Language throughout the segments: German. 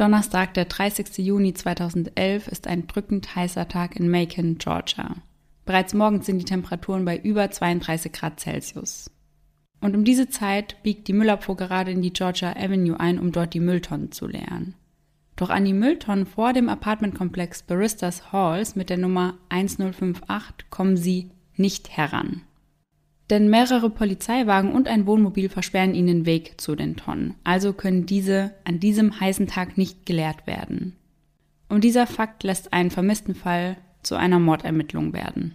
Donnerstag, der 30. Juni 2011, ist ein drückend heißer Tag in Macon, Georgia. Bereits morgens sind die Temperaturen bei über 32 Grad Celsius. Und um diese Zeit biegt die Müllabfuhr gerade in die Georgia Avenue ein, um dort die Mülltonnen zu leeren. Doch an die Mülltonnen vor dem Apartmentkomplex Baristas Halls mit der Nummer 1058 kommen sie nicht heran denn mehrere Polizeiwagen und ein Wohnmobil versperren ihnen den Weg zu den Tonnen, also können diese an diesem heißen Tag nicht geleert werden. Und dieser Fakt lässt einen vermissten Fall zu einer Mordermittlung werden.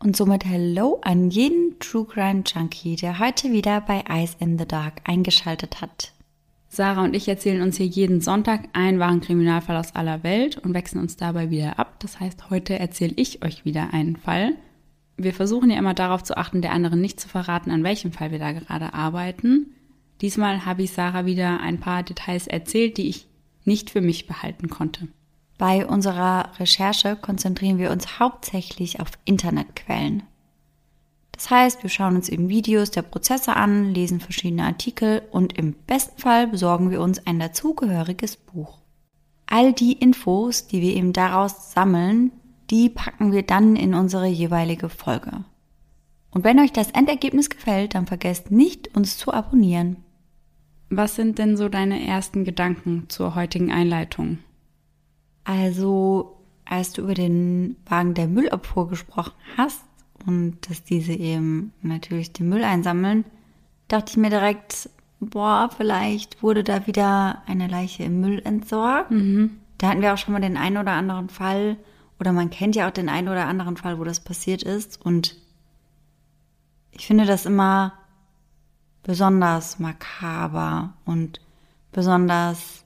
Und somit Hello an jeden True Crime Junkie, der heute wieder bei Eyes in the Dark eingeschaltet hat. Sarah und ich erzählen uns hier jeden Sonntag einen wahren Kriminalfall aus aller Welt und wechseln uns dabei wieder ab. Das heißt, heute erzähle ich euch wieder einen Fall wir versuchen ja immer darauf zu achten, der anderen nicht zu verraten, an welchem Fall wir da gerade arbeiten. Diesmal habe ich Sarah wieder ein paar Details erzählt, die ich nicht für mich behalten konnte. Bei unserer Recherche konzentrieren wir uns hauptsächlich auf Internetquellen. Das heißt, wir schauen uns eben Videos der Prozesse an, lesen verschiedene Artikel und im besten Fall besorgen wir uns ein dazugehöriges Buch. All die Infos, die wir eben daraus sammeln, die packen wir dann in unsere jeweilige Folge. Und wenn euch das Endergebnis gefällt, dann vergesst nicht, uns zu abonnieren. Was sind denn so deine ersten Gedanken zur heutigen Einleitung? Also, als du über den Wagen der Müllabfuhr gesprochen hast und dass diese eben natürlich den Müll einsammeln, dachte ich mir direkt, boah, vielleicht wurde da wieder eine Leiche im Müll entsorgt. Mhm. Da hatten wir auch schon mal den einen oder anderen Fall, oder man kennt ja auch den einen oder anderen Fall, wo das passiert ist. Und ich finde das immer besonders makaber und besonders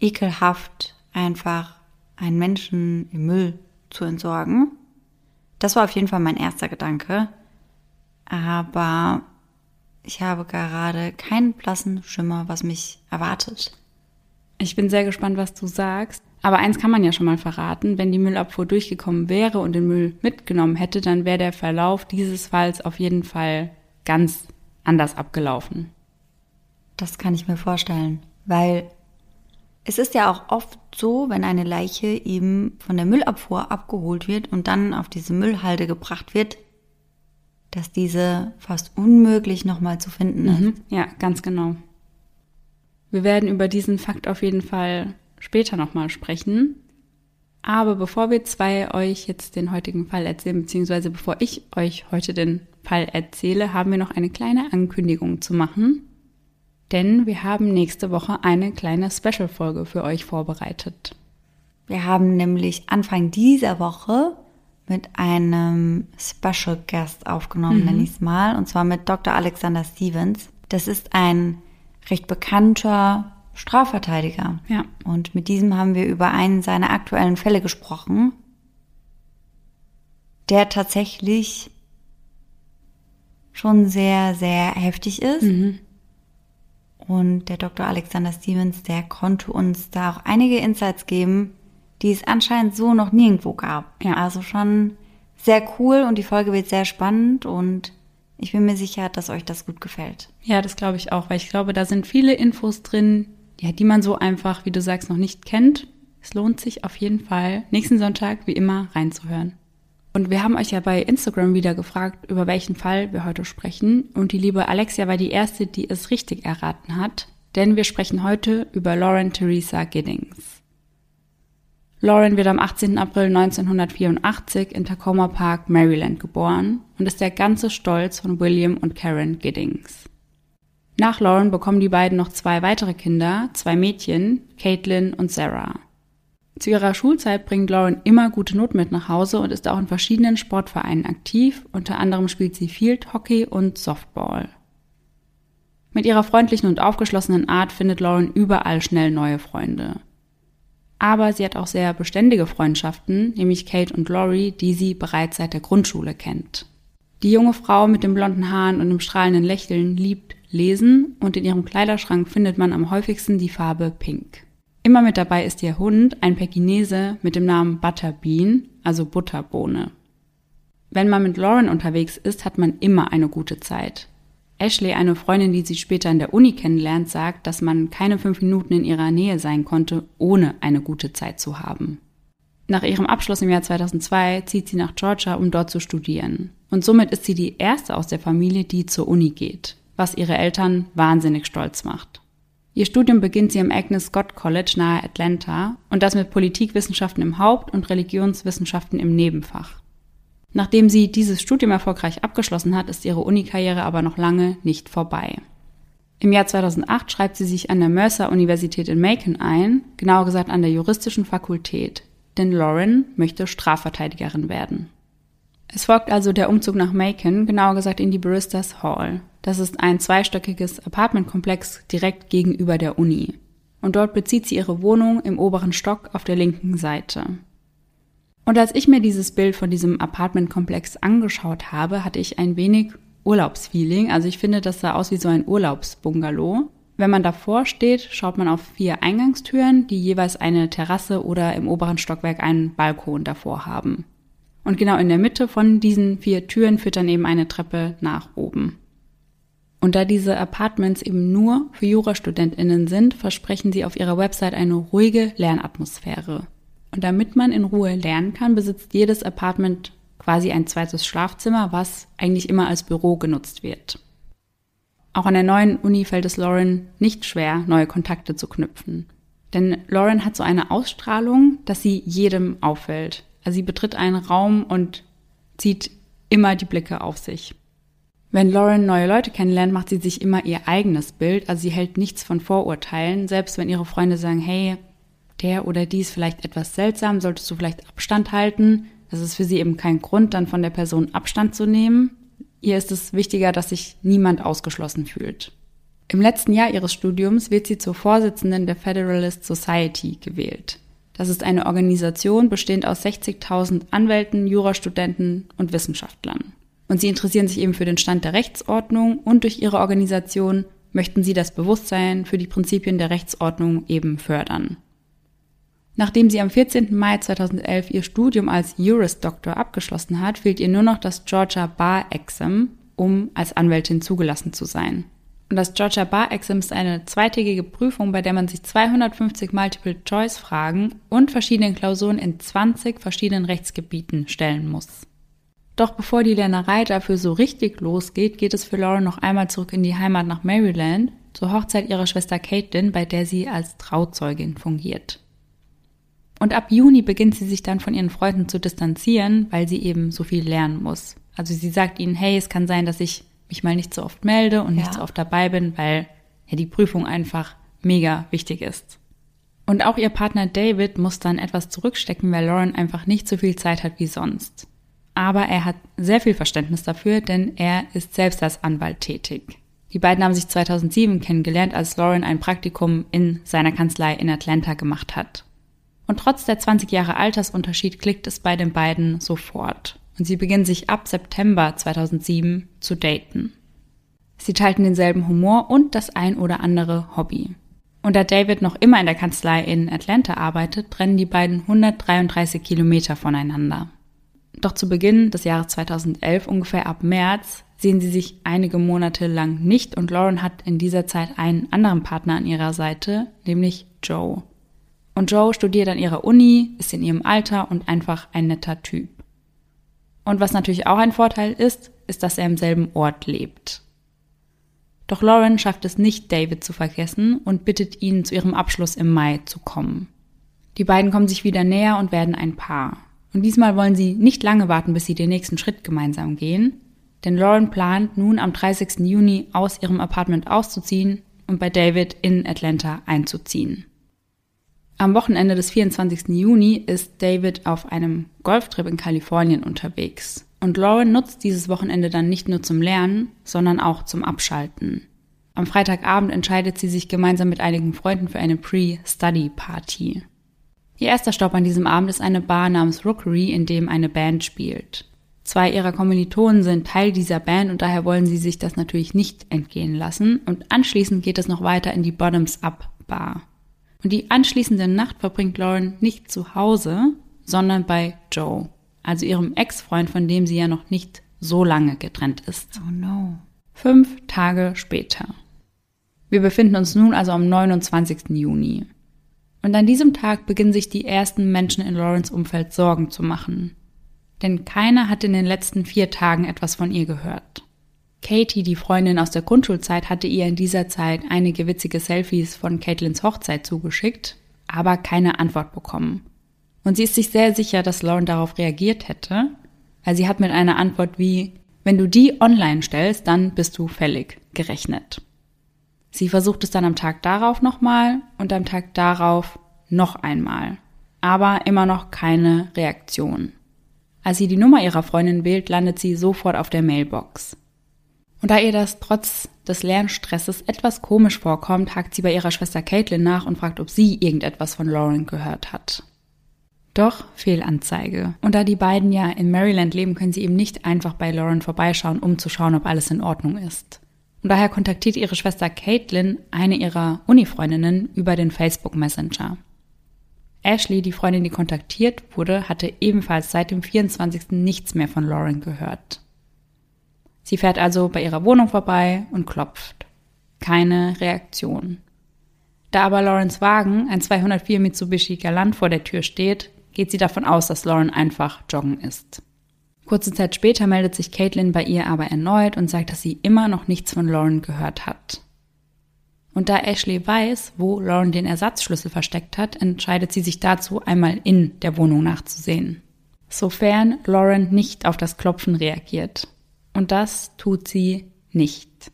ekelhaft, einfach einen Menschen im Müll zu entsorgen. Das war auf jeden Fall mein erster Gedanke. Aber ich habe gerade keinen blassen Schimmer, was mich erwartet. Ich bin sehr gespannt, was du sagst. Aber eins kann man ja schon mal verraten, wenn die Müllabfuhr durchgekommen wäre und den Müll mitgenommen hätte, dann wäre der Verlauf dieses Falls auf jeden Fall ganz anders abgelaufen. Das kann ich mir vorstellen, weil es ist ja auch oft so, wenn eine Leiche eben von der Müllabfuhr abgeholt wird und dann auf diese Müllhalde gebracht wird, dass diese fast unmöglich nochmal zu finden ist. Mhm, ja, ganz genau. Wir werden über diesen Fakt auf jeden Fall später nochmal sprechen. Aber bevor wir zwei euch jetzt den heutigen Fall erzählen, beziehungsweise bevor ich euch heute den Fall erzähle, haben wir noch eine kleine Ankündigung zu machen. Denn wir haben nächste Woche eine kleine Special-Folge für euch vorbereitet. Wir haben nämlich Anfang dieser Woche mit einem Special Guest aufgenommen, mhm. nenne ich es mal, und zwar mit Dr. Alexander Stevens. Das ist ein recht bekannter Strafverteidiger. Ja. Und mit diesem haben wir über einen seiner aktuellen Fälle gesprochen, der tatsächlich schon sehr, sehr heftig ist. Mhm. Und der Dr. Alexander Stevens, der konnte uns da auch einige Insights geben, die es anscheinend so noch nirgendwo gab. Ja. Also schon sehr cool und die Folge wird sehr spannend und ich bin mir sicher, dass euch das gut gefällt. Ja, das glaube ich auch, weil ich glaube, da sind viele Infos drin, ja, die man so einfach, wie du sagst, noch nicht kennt. Es lohnt sich auf jeden Fall, nächsten Sonntag wie immer reinzuhören. Und wir haben euch ja bei Instagram wieder gefragt, über welchen Fall wir heute sprechen. Und die liebe Alexia war die erste, die es richtig erraten hat, denn wir sprechen heute über Lauren Theresa Giddings. Lauren wird am 18. April 1984 in Tacoma Park, Maryland geboren und ist der ganze Stolz von William und Karen Giddings. Nach Lauren bekommen die beiden noch zwei weitere Kinder, zwei Mädchen, Caitlin und Sarah. Zu ihrer Schulzeit bringt Lauren immer gute Noten mit nach Hause und ist auch in verschiedenen Sportvereinen aktiv, unter anderem spielt sie Field Hockey und Softball. Mit ihrer freundlichen und aufgeschlossenen Art findet Lauren überall schnell neue Freunde. Aber sie hat auch sehr beständige Freundschaften, nämlich Kate und Laurie, die sie bereits seit der Grundschule kennt. Die junge Frau mit den blonden Haaren und dem strahlenden Lächeln liebt lesen und in ihrem Kleiderschrank findet man am häufigsten die Farbe Pink. Immer mit dabei ist ihr Hund, ein Pekinese mit dem Namen Butterbean, also Butterbohne. Wenn man mit Lauren unterwegs ist, hat man immer eine gute Zeit. Ashley, eine Freundin, die sie später in der Uni kennenlernt, sagt, dass man keine fünf Minuten in ihrer Nähe sein konnte, ohne eine gute Zeit zu haben. Nach ihrem Abschluss im Jahr 2002 zieht sie nach Georgia, um dort zu studieren. Und somit ist sie die erste aus der Familie, die zur Uni geht, was ihre Eltern wahnsinnig stolz macht. Ihr Studium beginnt sie am Agnes Scott College nahe Atlanta und das mit Politikwissenschaften im Haupt- und Religionswissenschaften im Nebenfach. Nachdem sie dieses Studium erfolgreich abgeschlossen hat, ist ihre Unikarriere aber noch lange nicht vorbei. Im Jahr 2008 schreibt sie sich an der Mercer-Universität in Macon ein, genauer gesagt an der juristischen Fakultät, denn Lauren möchte Strafverteidigerin werden. Es folgt also der Umzug nach Macon, genauer gesagt in die Baristas Hall. Das ist ein zweistöckiges Apartmentkomplex direkt gegenüber der Uni. Und dort bezieht sie ihre Wohnung im oberen Stock auf der linken Seite. Und als ich mir dieses Bild von diesem Apartmentkomplex angeschaut habe, hatte ich ein wenig Urlaubsfeeling. Also ich finde, das sah aus wie so ein Urlaubsbungalow. Wenn man davor steht, schaut man auf vier Eingangstüren, die jeweils eine Terrasse oder im oberen Stockwerk einen Balkon davor haben. Und genau in der Mitte von diesen vier Türen führt dann eben eine Treppe nach oben. Und da diese Apartments eben nur für JurastudentInnen sind, versprechen sie auf ihrer Website eine ruhige Lernatmosphäre. Und damit man in Ruhe lernen kann, besitzt jedes Apartment quasi ein zweites Schlafzimmer, was eigentlich immer als Büro genutzt wird. Auch an der neuen Uni fällt es Lauren nicht schwer, neue Kontakte zu knüpfen. Denn Lauren hat so eine Ausstrahlung, dass sie jedem auffällt. Also sie betritt einen Raum und zieht immer die Blicke auf sich. Wenn Lauren neue Leute kennenlernt, macht sie sich immer ihr eigenes Bild, also sie hält nichts von Vorurteilen, selbst wenn ihre Freunde sagen, hey, der oder die ist vielleicht etwas seltsam, solltest du vielleicht Abstand halten. Das ist für sie eben kein Grund, dann von der Person Abstand zu nehmen. Ihr ist es wichtiger, dass sich niemand ausgeschlossen fühlt. Im letzten Jahr ihres Studiums wird sie zur Vorsitzenden der Federalist Society gewählt. Das ist eine Organisation bestehend aus 60.000 Anwälten, Jurastudenten und Wissenschaftlern. Und sie interessieren sich eben für den Stand der Rechtsordnung und durch ihre Organisation möchten sie das Bewusstsein für die Prinzipien der Rechtsordnung eben fördern. Nachdem sie am 14. Mai 2011 ihr Studium als Juris Doctor abgeschlossen hat, fehlt ihr nur noch das Georgia Bar Exam, um als Anwältin zugelassen zu sein. Und das Georgia Bar Exam ist eine zweitägige Prüfung, bei der man sich 250 Multiple-Choice-Fragen und verschiedene Klausuren in 20 verschiedenen Rechtsgebieten stellen muss. Doch bevor die Lernerei dafür so richtig losgeht, geht es für Lauren noch einmal zurück in die Heimat nach Maryland, zur Hochzeit ihrer Schwester Caitlin, bei der sie als Trauzeugin fungiert. Und ab Juni beginnt sie sich dann von ihren Freunden zu distanzieren, weil sie eben so viel lernen muss. Also sie sagt ihnen, hey, es kann sein, dass ich mich mal nicht so oft melde und ja. nicht so oft dabei bin, weil ja die Prüfung einfach mega wichtig ist. Und auch ihr Partner David muss dann etwas zurückstecken, weil Lauren einfach nicht so viel Zeit hat wie sonst. Aber er hat sehr viel Verständnis dafür, denn er ist selbst als Anwalt tätig. Die beiden haben sich 2007 kennengelernt, als Lauren ein Praktikum in seiner Kanzlei in Atlanta gemacht hat. Und trotz der 20 Jahre Altersunterschied klickt es bei den beiden sofort und sie beginnen sich ab September 2007 zu daten. Sie teilten denselben Humor und das ein oder andere Hobby. Und da David noch immer in der Kanzlei in Atlanta arbeitet, trennen die beiden 133 Kilometer voneinander. Doch zu Beginn des Jahres 2011, ungefähr ab März, sehen sie sich einige Monate lang nicht und Lauren hat in dieser Zeit einen anderen Partner an ihrer Seite, nämlich Joe. Und Joe studiert an ihrer Uni, ist in ihrem Alter und einfach ein netter Typ. Und was natürlich auch ein Vorteil ist, ist, dass er im selben Ort lebt. Doch Lauren schafft es nicht, David zu vergessen und bittet ihn, zu ihrem Abschluss im Mai zu kommen. Die beiden kommen sich wieder näher und werden ein Paar. Und diesmal wollen sie nicht lange warten, bis sie den nächsten Schritt gemeinsam gehen, denn Lauren plant nun am 30. Juni aus ihrem Apartment auszuziehen und bei David in Atlanta einzuziehen. Am Wochenende des 24. Juni ist David auf einem Golftrip in Kalifornien unterwegs. Und Lauren nutzt dieses Wochenende dann nicht nur zum Lernen, sondern auch zum Abschalten. Am Freitagabend entscheidet sie sich gemeinsam mit einigen Freunden für eine Pre-Study-Party. Ihr erster Stopp an diesem Abend ist eine Bar namens Rookery, in dem eine Band spielt. Zwei ihrer Kommilitonen sind Teil dieser Band und daher wollen sie sich das natürlich nicht entgehen lassen. Und anschließend geht es noch weiter in die Bottoms Up Bar. Und die anschließende Nacht verbringt Lauren nicht zu Hause, sondern bei Joe, also ihrem Ex-Freund, von dem sie ja noch nicht so lange getrennt ist. Oh no. Fünf Tage später. Wir befinden uns nun also am 29. Juni. Und an diesem Tag beginnen sich die ersten Menschen in Lawrence Umfeld Sorgen zu machen. Denn keiner hat in den letzten vier Tagen etwas von ihr gehört. Katie, die Freundin aus der Grundschulzeit, hatte ihr in dieser Zeit einige witzige Selfies von Caitlins Hochzeit zugeschickt, aber keine Antwort bekommen. Und sie ist sich sehr sicher, dass Lauren darauf reagiert hätte, weil sie hat mit einer Antwort wie, wenn du die online stellst, dann bist du fällig gerechnet. Sie versucht es dann am Tag darauf nochmal und am Tag darauf noch einmal. Aber immer noch keine Reaktion. Als sie die Nummer ihrer Freundin wählt, landet sie sofort auf der Mailbox. Und da ihr das trotz des Lernstresses etwas komisch vorkommt, hakt sie bei ihrer Schwester Caitlin nach und fragt, ob sie irgendetwas von Lauren gehört hat. Doch Fehlanzeige. Und da die beiden ja in Maryland leben, können sie eben nicht einfach bei Lauren vorbeischauen, um zu schauen, ob alles in Ordnung ist. Und daher kontaktiert ihre Schwester Caitlin eine ihrer Uni-Freundinnen über den Facebook Messenger. Ashley, die Freundin, die kontaktiert wurde, hatte ebenfalls seit dem 24. nichts mehr von Lauren gehört. Sie fährt also bei ihrer Wohnung vorbei und klopft. Keine Reaktion. Da aber Laurens Wagen, ein 204 Mitsubishi Galant, vor der Tür steht, geht sie davon aus, dass Lauren einfach joggen ist. Kurze Zeit später meldet sich Caitlin bei ihr aber erneut und sagt, dass sie immer noch nichts von Lauren gehört hat. Und da Ashley weiß, wo Lauren den Ersatzschlüssel versteckt hat, entscheidet sie sich dazu, einmal in der Wohnung nachzusehen. Sofern Lauren nicht auf das Klopfen reagiert. Und das tut sie nicht.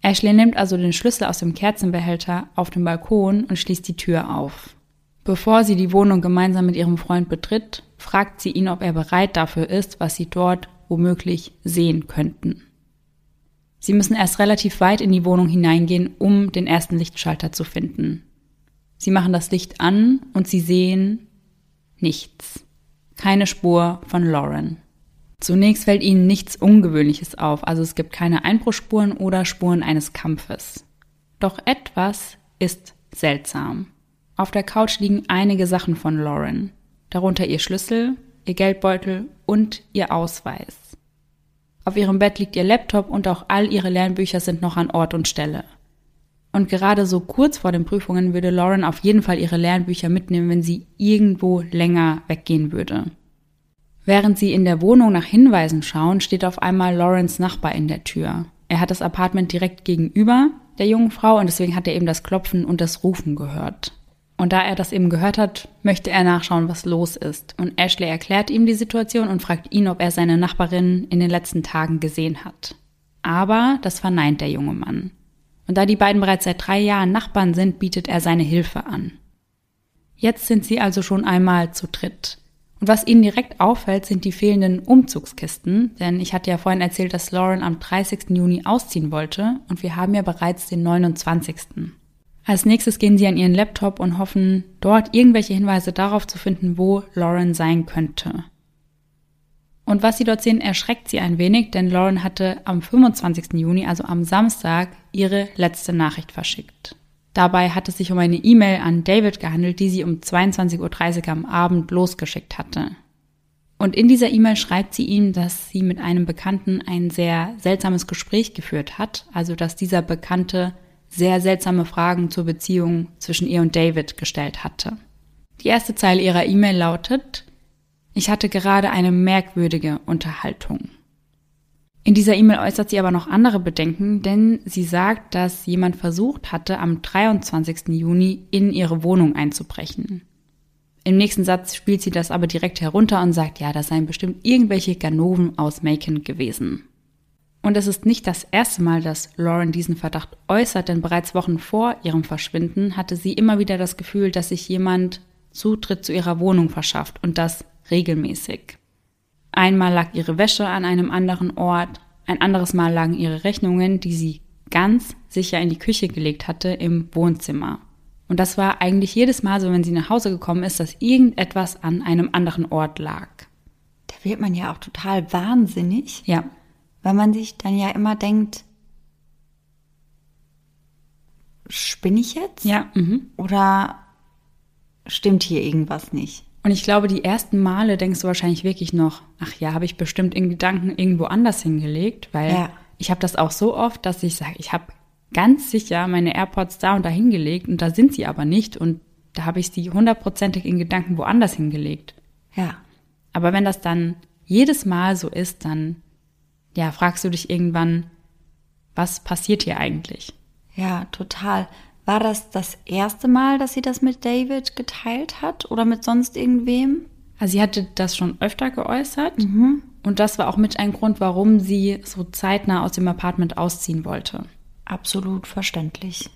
Ashley nimmt also den Schlüssel aus dem Kerzenbehälter auf dem Balkon und schließt die Tür auf. Bevor sie die Wohnung gemeinsam mit ihrem Freund betritt, fragt sie ihn, ob er bereit dafür ist, was sie dort womöglich sehen könnten. Sie müssen erst relativ weit in die Wohnung hineingehen, um den ersten Lichtschalter zu finden. Sie machen das Licht an und sie sehen nichts. Keine Spur von Lauren. Zunächst fällt ihnen nichts Ungewöhnliches auf, also es gibt keine Einbruchspuren oder Spuren eines Kampfes. Doch etwas ist seltsam. Auf der Couch liegen einige Sachen von Lauren, darunter ihr Schlüssel, ihr Geldbeutel und ihr Ausweis. Auf ihrem Bett liegt ihr Laptop und auch all ihre Lernbücher sind noch an Ort und Stelle. Und gerade so kurz vor den Prüfungen würde Lauren auf jeden Fall ihre Lernbücher mitnehmen, wenn sie irgendwo länger weggehen würde. Während sie in der Wohnung nach Hinweisen schauen, steht auf einmal Laurens Nachbar in der Tür. Er hat das Apartment direkt gegenüber der jungen Frau und deswegen hat er eben das Klopfen und das Rufen gehört. Und da er das eben gehört hat, möchte er nachschauen, was los ist. Und Ashley erklärt ihm die Situation und fragt ihn, ob er seine Nachbarin in den letzten Tagen gesehen hat. Aber das verneint der junge Mann. Und da die beiden bereits seit drei Jahren Nachbarn sind, bietet er seine Hilfe an. Jetzt sind sie also schon einmal zu dritt. Und was ihnen direkt auffällt, sind die fehlenden Umzugskisten, denn ich hatte ja vorhin erzählt, dass Lauren am 30. Juni ausziehen wollte und wir haben ja bereits den 29. Als nächstes gehen sie an ihren Laptop und hoffen, dort irgendwelche Hinweise darauf zu finden, wo Lauren sein könnte. Und was sie dort sehen, erschreckt sie ein wenig, denn Lauren hatte am 25. Juni, also am Samstag, ihre letzte Nachricht verschickt. Dabei hat es sich um eine E-Mail an David gehandelt, die sie um 22.30 Uhr am Abend losgeschickt hatte. Und in dieser E-Mail schreibt sie ihm, dass sie mit einem Bekannten ein sehr seltsames Gespräch geführt hat, also dass dieser Bekannte sehr seltsame Fragen zur Beziehung zwischen ihr und David gestellt hatte. Die erste Zeile ihrer E-Mail lautet, ich hatte gerade eine merkwürdige Unterhaltung. In dieser E-Mail äußert sie aber noch andere Bedenken, denn sie sagt, dass jemand versucht hatte, am 23. Juni in ihre Wohnung einzubrechen. Im nächsten Satz spielt sie das aber direkt herunter und sagt, ja, das seien bestimmt irgendwelche Ganoven aus Macon gewesen. Und es ist nicht das erste Mal, dass Lauren diesen Verdacht äußert, denn bereits Wochen vor ihrem Verschwinden hatte sie immer wieder das Gefühl, dass sich jemand Zutritt zu ihrer Wohnung verschafft und das regelmäßig. Einmal lag ihre Wäsche an einem anderen Ort, ein anderes Mal lagen ihre Rechnungen, die sie ganz sicher in die Küche gelegt hatte, im Wohnzimmer. Und das war eigentlich jedes Mal so, wenn sie nach Hause gekommen ist, dass irgendetwas an einem anderen Ort lag. Da wird man ja auch total wahnsinnig. Ja. Weil man sich dann ja immer denkt, spinne ich jetzt? Ja. Mhm. Oder stimmt hier irgendwas nicht? Und ich glaube, die ersten Male denkst du wahrscheinlich wirklich noch, ach ja, habe ich bestimmt in Gedanken irgendwo anders hingelegt, weil Ja. ich habe das auch so oft, dass ich sage, ich habe ganz sicher meine AirPods da und da hingelegt und da sind sie aber nicht und da habe ich sie hundertprozentig in Gedanken woanders hingelegt. Ja. Aber wenn das dann jedes Mal so ist, dann ja, fragst du dich irgendwann, was passiert hier eigentlich? Ja, total. War das das erste Mal, dass sie das mit David geteilt hat oder mit sonst irgendwem? Also sie hatte das schon öfter geäußert mhm. und das war auch mit ein Grund, warum sie so zeitnah aus dem Apartment ausziehen wollte. Absolut verständlich.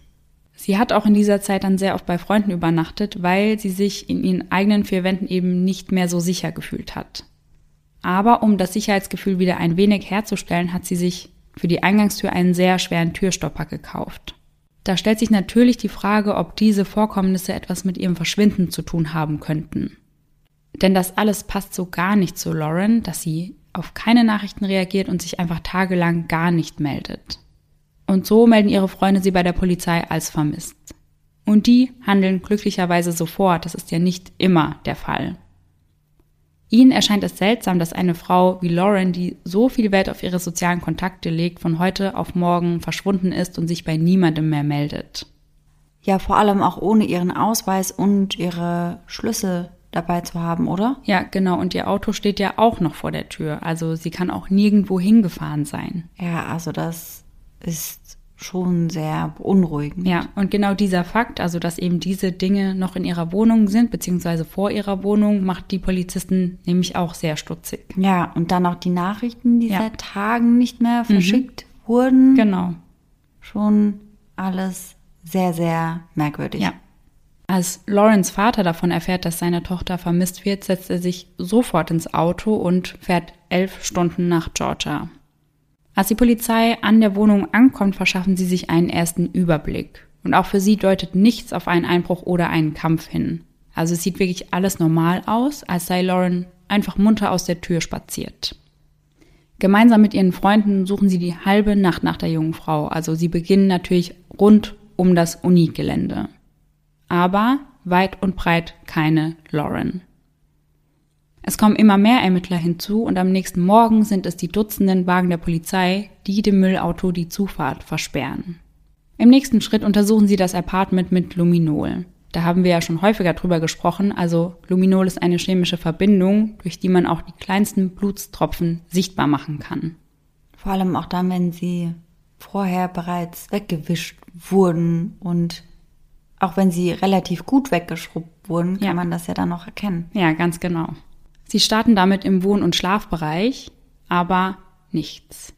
Sie hat auch in dieser Zeit dann sehr oft bei Freunden übernachtet, weil sie sich in ihren eigenen vier Wänden eben nicht mehr so sicher gefühlt hat. Aber um das Sicherheitsgefühl wieder ein wenig herzustellen, hat sie sich für die Eingangstür einen sehr schweren Türstopper gekauft. Da stellt sich natürlich die Frage, ob diese Vorkommnisse etwas mit ihrem Verschwinden zu tun haben könnten. Denn das alles passt so gar nicht zu Lauren, dass sie auf keine Nachrichten reagiert und sich einfach tagelang gar nicht meldet. Und so melden ihre Freunde sie bei der Polizei als vermisst. Und die handeln glücklicherweise sofort, das ist ja nicht immer der Fall. Ihnen erscheint es seltsam, dass eine Frau wie Lauren, die so viel Wert auf ihre sozialen Kontakte legt, von heute auf morgen verschwunden ist und sich bei niemandem mehr meldet. Ja, vor allem auch ohne ihren Ausweis und ihre Schlüssel dabei zu haben, oder? Ja, genau. Und ihr Auto steht ja auch noch vor der Tür. Also sie kann auch nirgendwo hingefahren sein. Ja, also das ist schon sehr beunruhigend. Ja, und genau dieser Fakt, also dass eben diese Dinge noch in ihrer Wohnung sind, beziehungsweise vor ihrer Wohnung, macht die Polizisten nämlich auch sehr stutzig. Ja, und dann auch die Nachrichten, die ja. seit Tagen nicht mehr mhm. verschickt mhm. wurden. Genau. Schon alles sehr, sehr merkwürdig. Ja. Als Lawrence Vater davon erfährt, dass seine Tochter vermisst wird, setzt er sich sofort ins Auto und fährt elf Stunden nach Georgia. Als die Polizei an der Wohnung ankommt, verschaffen sie sich einen ersten Überblick. Und auch für sie deutet nichts auf einen Einbruch oder einen Kampf hin. Also es sieht wirklich alles normal aus, als sei Lauren einfach munter aus der Tür spaziert. Gemeinsam mit ihren Freunden suchen sie die halbe Nacht nach der jungen Frau. Also sie beginnen natürlich rund um das Unigelände. Aber weit und breit keine Lauren. Es kommen immer mehr Ermittler hinzu und am nächsten Morgen sind es die Dutzenden Wagen der Polizei, die dem Müllauto die Zufahrt versperren. Im nächsten Schritt untersuchen sie das Apartment mit Luminol. Da haben wir ja schon häufiger drüber gesprochen, also Luminol ist eine chemische Verbindung, durch die man auch die kleinsten Blutstropfen sichtbar machen kann. Vor allem auch dann, wenn sie vorher bereits weggewischt wurden und auch wenn sie relativ gut weggeschrubbt wurden, kann ja. man das ja dann noch erkennen. Ja, ganz genau. Sie starten damit im Wohn- und Schlafbereich, aber nichts.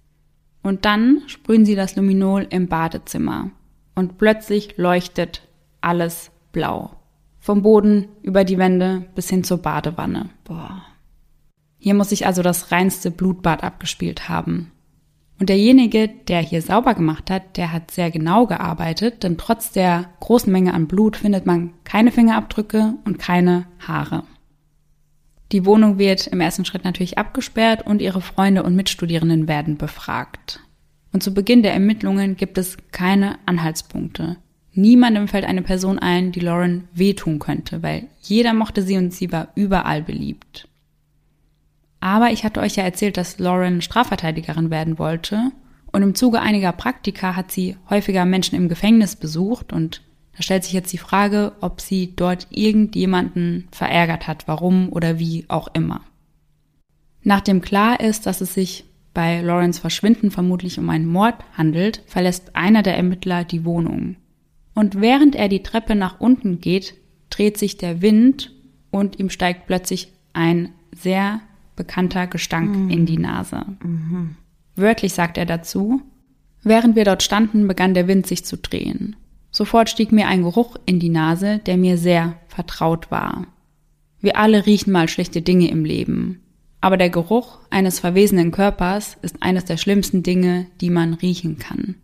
Und dann sprühen sie das Luminol im Badezimmer. Und plötzlich leuchtet alles blau. Vom Boden über die Wände bis hin zur Badewanne. Boah. Hier muss sich also das reinste Blutbad abgespielt haben. Und derjenige, der hier sauber gemacht hat, der hat sehr genau gearbeitet, denn trotz der großen Menge an Blut findet man keine Fingerabdrücke und keine Haare. Die Wohnung wird im ersten Schritt natürlich abgesperrt und ihre Freunde und Mitstudierenden werden befragt. Und zu Beginn der Ermittlungen gibt es keine Anhaltspunkte. Niemandem fällt eine Person ein, die Lauren wehtun könnte, weil jeder mochte sie und sie war überall beliebt. Aber ich hatte euch ja erzählt, dass Lauren Strafverteidigerin werden wollte und im Zuge einiger Praktika hat sie häufiger Menschen im Gefängnis besucht und da stellt sich jetzt die Frage, ob sie dort irgendjemanden verärgert hat, warum oder wie auch immer. Nachdem klar ist, dass es sich bei Lawrence Verschwinden vermutlich um einen Mord handelt, verlässt einer der Ermittler die Wohnung. Und während er die Treppe nach unten geht, dreht sich der Wind und ihm steigt plötzlich ein sehr bekannter Gestank mhm. in die Nase. Mhm. Wörtlich sagt er dazu, während wir dort standen, begann der Wind sich zu drehen. Sofort stieg mir ein Geruch in die Nase, der mir sehr vertraut war. Wir alle riechen mal schlechte Dinge im Leben. Aber der Geruch eines verwesenen Körpers ist eines der schlimmsten Dinge, die man riechen kann.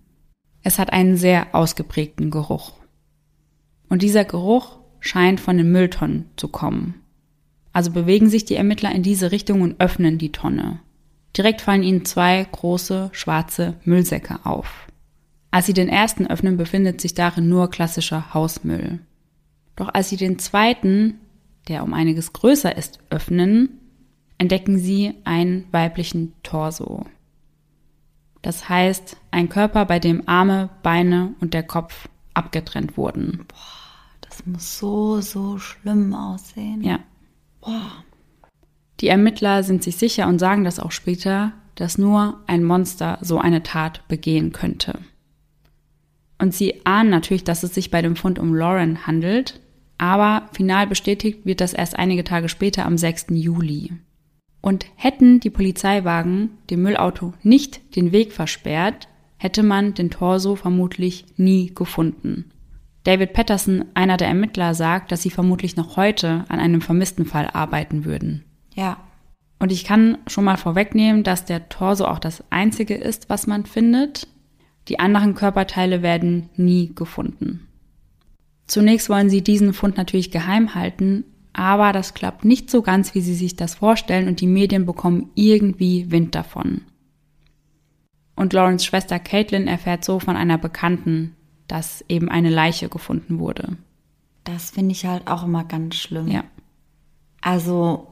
Es hat einen sehr ausgeprägten Geruch. Und dieser Geruch scheint von den Mülltonnen zu kommen. Also bewegen sich die Ermittler in diese Richtung und öffnen die Tonne. Direkt fallen ihnen zwei große schwarze Müllsäcke auf. Als sie den ersten öffnen, befindet sich darin nur klassischer Hausmüll. Doch als sie den zweiten, der um einiges größer ist, öffnen, entdecken sie einen weiblichen Torso. Das heißt, ein Körper, bei dem Arme, Beine und der Kopf abgetrennt wurden. Das muss so, so schlimm aussehen. Ja. Die Ermittler sind sich sicher und sagen das auch später, dass nur ein Monster so eine Tat begehen könnte. Und sie ahnen natürlich, dass es sich bei dem Fund um Lauren handelt, aber final bestätigt wird das erst einige Tage später am 6. Juli. Und hätten die Polizeiwagen dem Müllauto nicht den Weg versperrt, hätte man den Torso vermutlich nie gefunden. David Patterson, einer der Ermittler, sagt, dass sie vermutlich noch heute an einem vermissten Fall arbeiten würden. Ja. Und ich kann schon mal vorwegnehmen, dass der Torso auch das einzige ist, was man findet. Die anderen Körperteile werden nie gefunden. Zunächst wollen sie diesen Fund natürlich geheim halten, aber das klappt nicht so ganz, wie sie sich das vorstellen und die Medien bekommen irgendwie Wind davon. Und Lawrence Schwester Caitlin erfährt so von einer Bekannten, dass eben eine Leiche gefunden wurde. Das finde ich halt auch immer ganz schlimm. Ja. Also,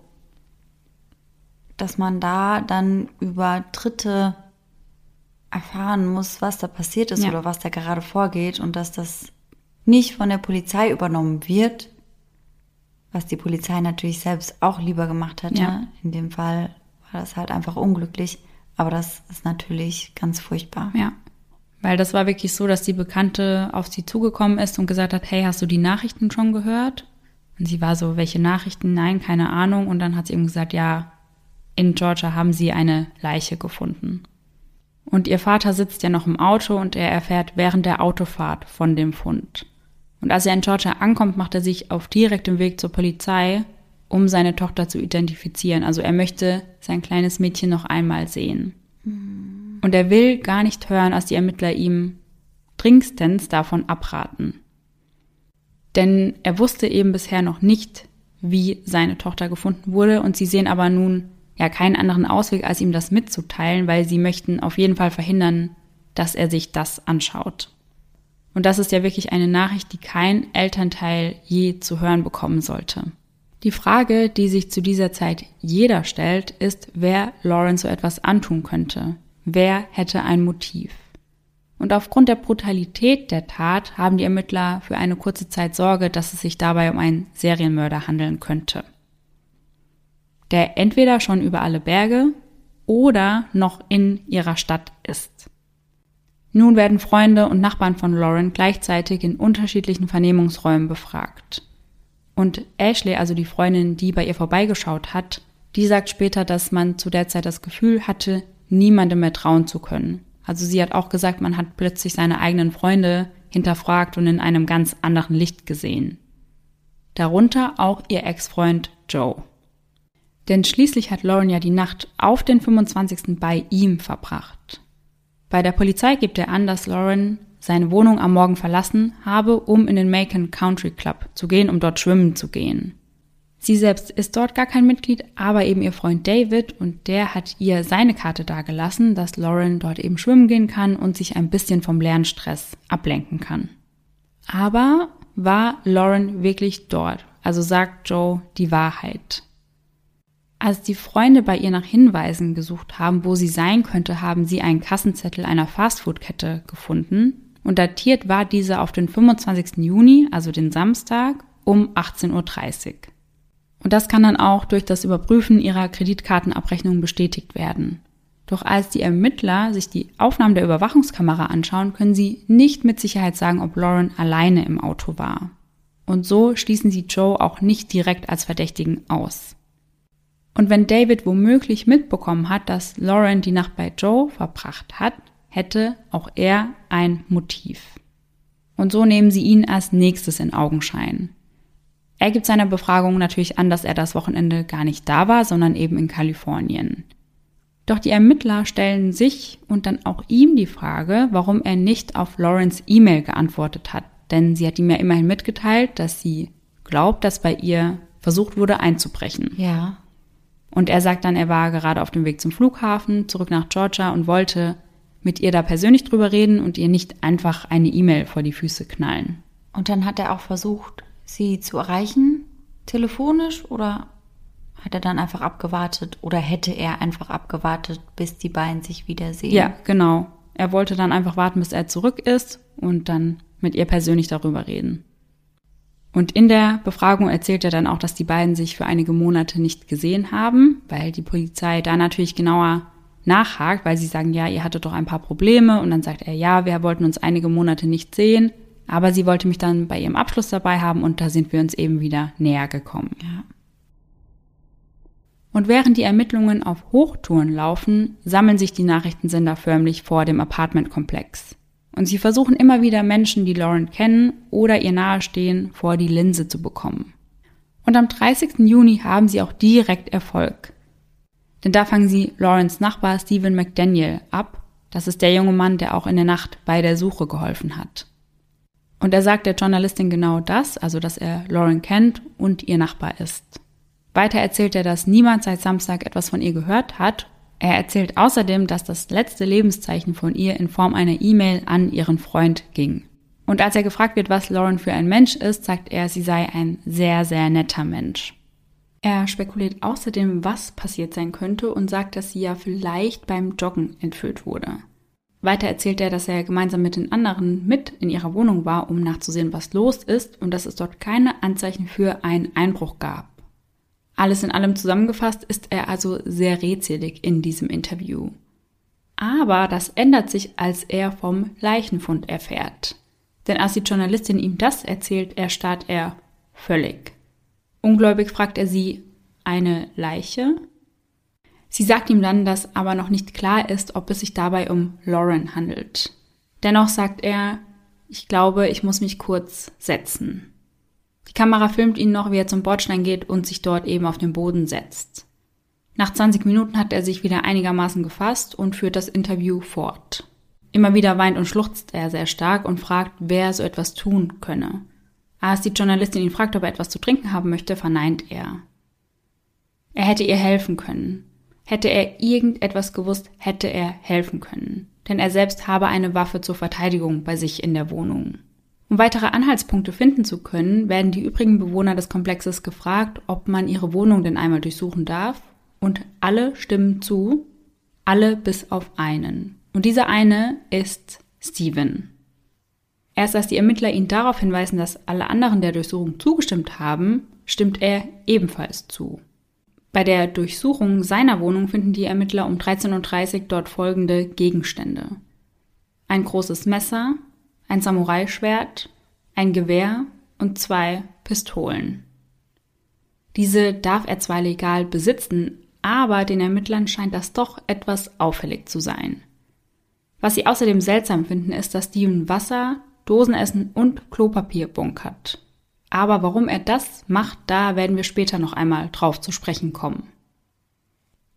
dass man da dann über Dritte erfahren muss, was da passiert ist Ja. oder was da gerade vorgeht und dass das nicht von der Polizei übernommen wird, was die Polizei natürlich selbst auch lieber gemacht hätte. Ja. In dem Fall war das halt einfach unglücklich, aber das ist natürlich ganz furchtbar. Ja. Weil das war wirklich so, dass die Bekannte auf sie zugekommen ist und gesagt hat, hey, hast du die Nachrichten schon gehört? Und sie war so, welche Nachrichten? Nein, keine Ahnung. Und dann hat sie ihm gesagt, ja, in Georgia haben sie eine Leiche gefunden. Und ihr Vater sitzt ja noch im Auto und er erfährt während der Autofahrt von dem Fund. Und als er in Georgia ankommt, macht er sich auf direktem Weg zur Polizei, um seine Tochter zu identifizieren. Also er möchte sein kleines Mädchen noch einmal sehen. Und er will gar nicht hören, als die Ermittler ihm dringendstens davon abraten. Denn er wusste eben bisher noch nicht, wie seine Tochter gefunden wurde und sie sehen aber nun ja keinen anderen Ausweg, als ihm das mitzuteilen, weil sie möchten auf jeden Fall verhindern, dass er sich das anschaut. Und das ist ja wirklich eine Nachricht, die kein Elternteil je zu hören bekommen sollte. Die Frage, die sich zu dieser Zeit jeder stellt, ist, wer Lawrence so etwas antun könnte. Wer hätte ein Motiv? Und aufgrund der Brutalität der Tat haben die Ermittler für eine kurze Zeit Sorge, dass es sich dabei um einen Serienmörder handeln könnte. Der entweder schon über alle Berge oder noch in ihrer Stadt ist. Nun werden Freunde und Nachbarn von Lauren gleichzeitig in unterschiedlichen Vernehmungsräumen befragt. Und Ashley, also die Freundin, die bei ihr vorbeigeschaut hat, die sagt später, dass man zu der Zeit das Gefühl hatte, niemandem mehr trauen zu können. Also sie hat auch gesagt, man hat plötzlich seine eigenen Freunde hinterfragt und in einem ganz anderen Licht gesehen. Darunter auch ihr Ex-Freund Joe. Denn schließlich hat Lauren ja die Nacht auf den 25. bei ihm verbracht. Bei der Polizei gibt er an, dass Lauren seine Wohnung am Morgen verlassen habe, um in den Macon Country Club zu gehen, um dort schwimmen zu gehen. Sie selbst ist dort gar kein Mitglied, aber eben ihr Freund David und der hat ihr seine Karte dagelassen, dass Lauren dort eben schwimmen gehen kann und sich ein bisschen vom Lernstress ablenken kann. Aber war Lauren wirklich dort? Also sagt Joe die Wahrheit. Als die Freunde bei ihr nach Hinweisen gesucht haben, wo sie sein könnte, haben sie einen Kassenzettel einer Fastfood-Kette gefunden und datiert war dieser auf den 25. Juni, also den Samstag, um 18.30 Uhr. Und das kann dann auch durch das Überprüfen ihrer Kreditkartenabrechnung bestätigt werden. Doch als die Ermittler sich die Aufnahmen der Überwachungskamera anschauen, können sie nicht mit Sicherheit sagen, ob Lauren alleine im Auto war. Und so schließen sie Joe auch nicht direkt als Verdächtigen aus. Und wenn David womöglich mitbekommen hat, dass Lauren die Nacht bei Joe verbracht hat, hätte auch er ein Motiv. Und so nehmen sie ihn als nächstes in Augenschein. Er gibt seiner Befragung natürlich an, dass er das Wochenende gar nicht da war, sondern eben in Kalifornien. Doch die Ermittler stellen sich und dann auch ihm die Frage, warum er nicht auf Lawrence E-Mail geantwortet hat, denn sie hat ihm ja immerhin mitgeteilt, dass sie glaubt, dass bei ihr versucht wurde einzubrechen. Ja. Und er sagt dann, er war gerade auf dem Weg zum Flughafen, zurück nach Georgia und wollte mit ihr da persönlich drüber reden und ihr nicht einfach eine E-Mail vor die Füße knallen. Und dann hat er auch versucht, sie zu erreichen, telefonisch oder Hat er dann einfach abgewartet oder hätte er einfach abgewartet, bis die beiden sich wiedersehen? Ja, genau. Er wollte dann einfach warten, bis er zurück ist und dann mit ihr persönlich darüber reden. Und in der Befragung erzählt er dann auch, dass die beiden sich für einige Monate nicht gesehen haben, weil die Polizei da natürlich genauer nachhakt, weil sie sagen, ja, ihr hattet doch ein paar Probleme und dann sagt er, ja, wir wollten uns einige Monate nicht sehen, aber sie wollte mich dann bei ihrem Abschluss dabei haben und da sind wir uns eben wieder näher gekommen. Ja. Und während die Ermittlungen auf Hochtouren laufen, sammeln sich die Nachrichtensender förmlich vor dem Apartmentkomplex. Und sie versuchen immer wieder Menschen, die Lauren kennen oder ihr nahestehen, vor die Linse zu bekommen. Und am 30. Juni haben sie auch direkt Erfolg. Denn da fangen sie Lawrence Nachbar Stephen McDaniel ab. Das ist der junge Mann, der auch in der Nacht bei der Suche geholfen hat. Und er sagt der Journalistin genau das, also dass er Lauren kennt und ihr Nachbar ist. Weiter erzählt er, dass niemand seit Samstag etwas von ihr gehört hat. Er erzählt außerdem, dass das letzte Lebenszeichen von ihr in Form einer E-Mail an ihren Freund ging. Und als er gefragt wird, was Lauren für ein Mensch ist, sagt er, sie sei ein sehr, sehr netter Mensch. Er spekuliert außerdem, was passiert sein könnte und sagt, dass sie ja vielleicht beim Joggen entführt wurde. Weiter erzählt er, dass er gemeinsam mit den anderen mit in ihrer Wohnung war, um nachzusehen, was los ist und dass es dort keine Anzeichen für einen Einbruch gab. Alles in allem zusammengefasst ist er also sehr rätselig in diesem Interview. Aber das ändert sich, als er vom Leichenfund erfährt. Denn als die Journalistin ihm das erzählt, erstarrt er völlig. Ungläubig fragt er sie, eine Leiche? Sie sagt ihm dann, dass aber noch nicht klar ist, ob es sich dabei um Lauren handelt. Dennoch sagt er, ich glaube, ich muss mich kurz setzen. Die Kamera filmt ihn noch, wie er zum Bordstein geht und sich dort eben auf den Boden setzt. Nach 20 Minuten hat er sich wieder einigermaßen gefasst und führt das Interview fort. Immer wieder weint und schluchzt er sehr stark und fragt, wer so etwas tun könne. Als die Journalistin ihn fragt, ob er etwas zu trinken haben möchte, verneint er. Er hätte ihr helfen können. Hätte er irgendetwas gewusst, hätte er helfen können. Denn er selbst habe eine Waffe zur Verteidigung bei sich in der Wohnung. Um weitere Anhaltspunkte finden zu können, werden die übrigen Bewohner des Komplexes gefragt, ob man ihre Wohnung denn einmal durchsuchen darf. Und alle stimmen zu, alle bis auf einen. Und dieser eine ist Steven. Erst als die Ermittler ihn darauf hinweisen, dass alle anderen der Durchsuchung zugestimmt haben, stimmt er ebenfalls zu. Bei der Durchsuchung seiner Wohnung finden die Ermittler um 13.30 Uhr dort folgende Gegenstände. Ein großes Messer, ein Samurai-Schwert, ein Gewehr und zwei Pistolen. Diese darf er zwar legal besitzen, aber den Ermittlern scheint das doch etwas auffällig zu sein. Was sie außerdem seltsam finden, ist, dass Steven Wasser, Dosenessen und Klopapier bunkert. Aber warum er das macht, da werden wir später noch einmal drauf zu sprechen kommen.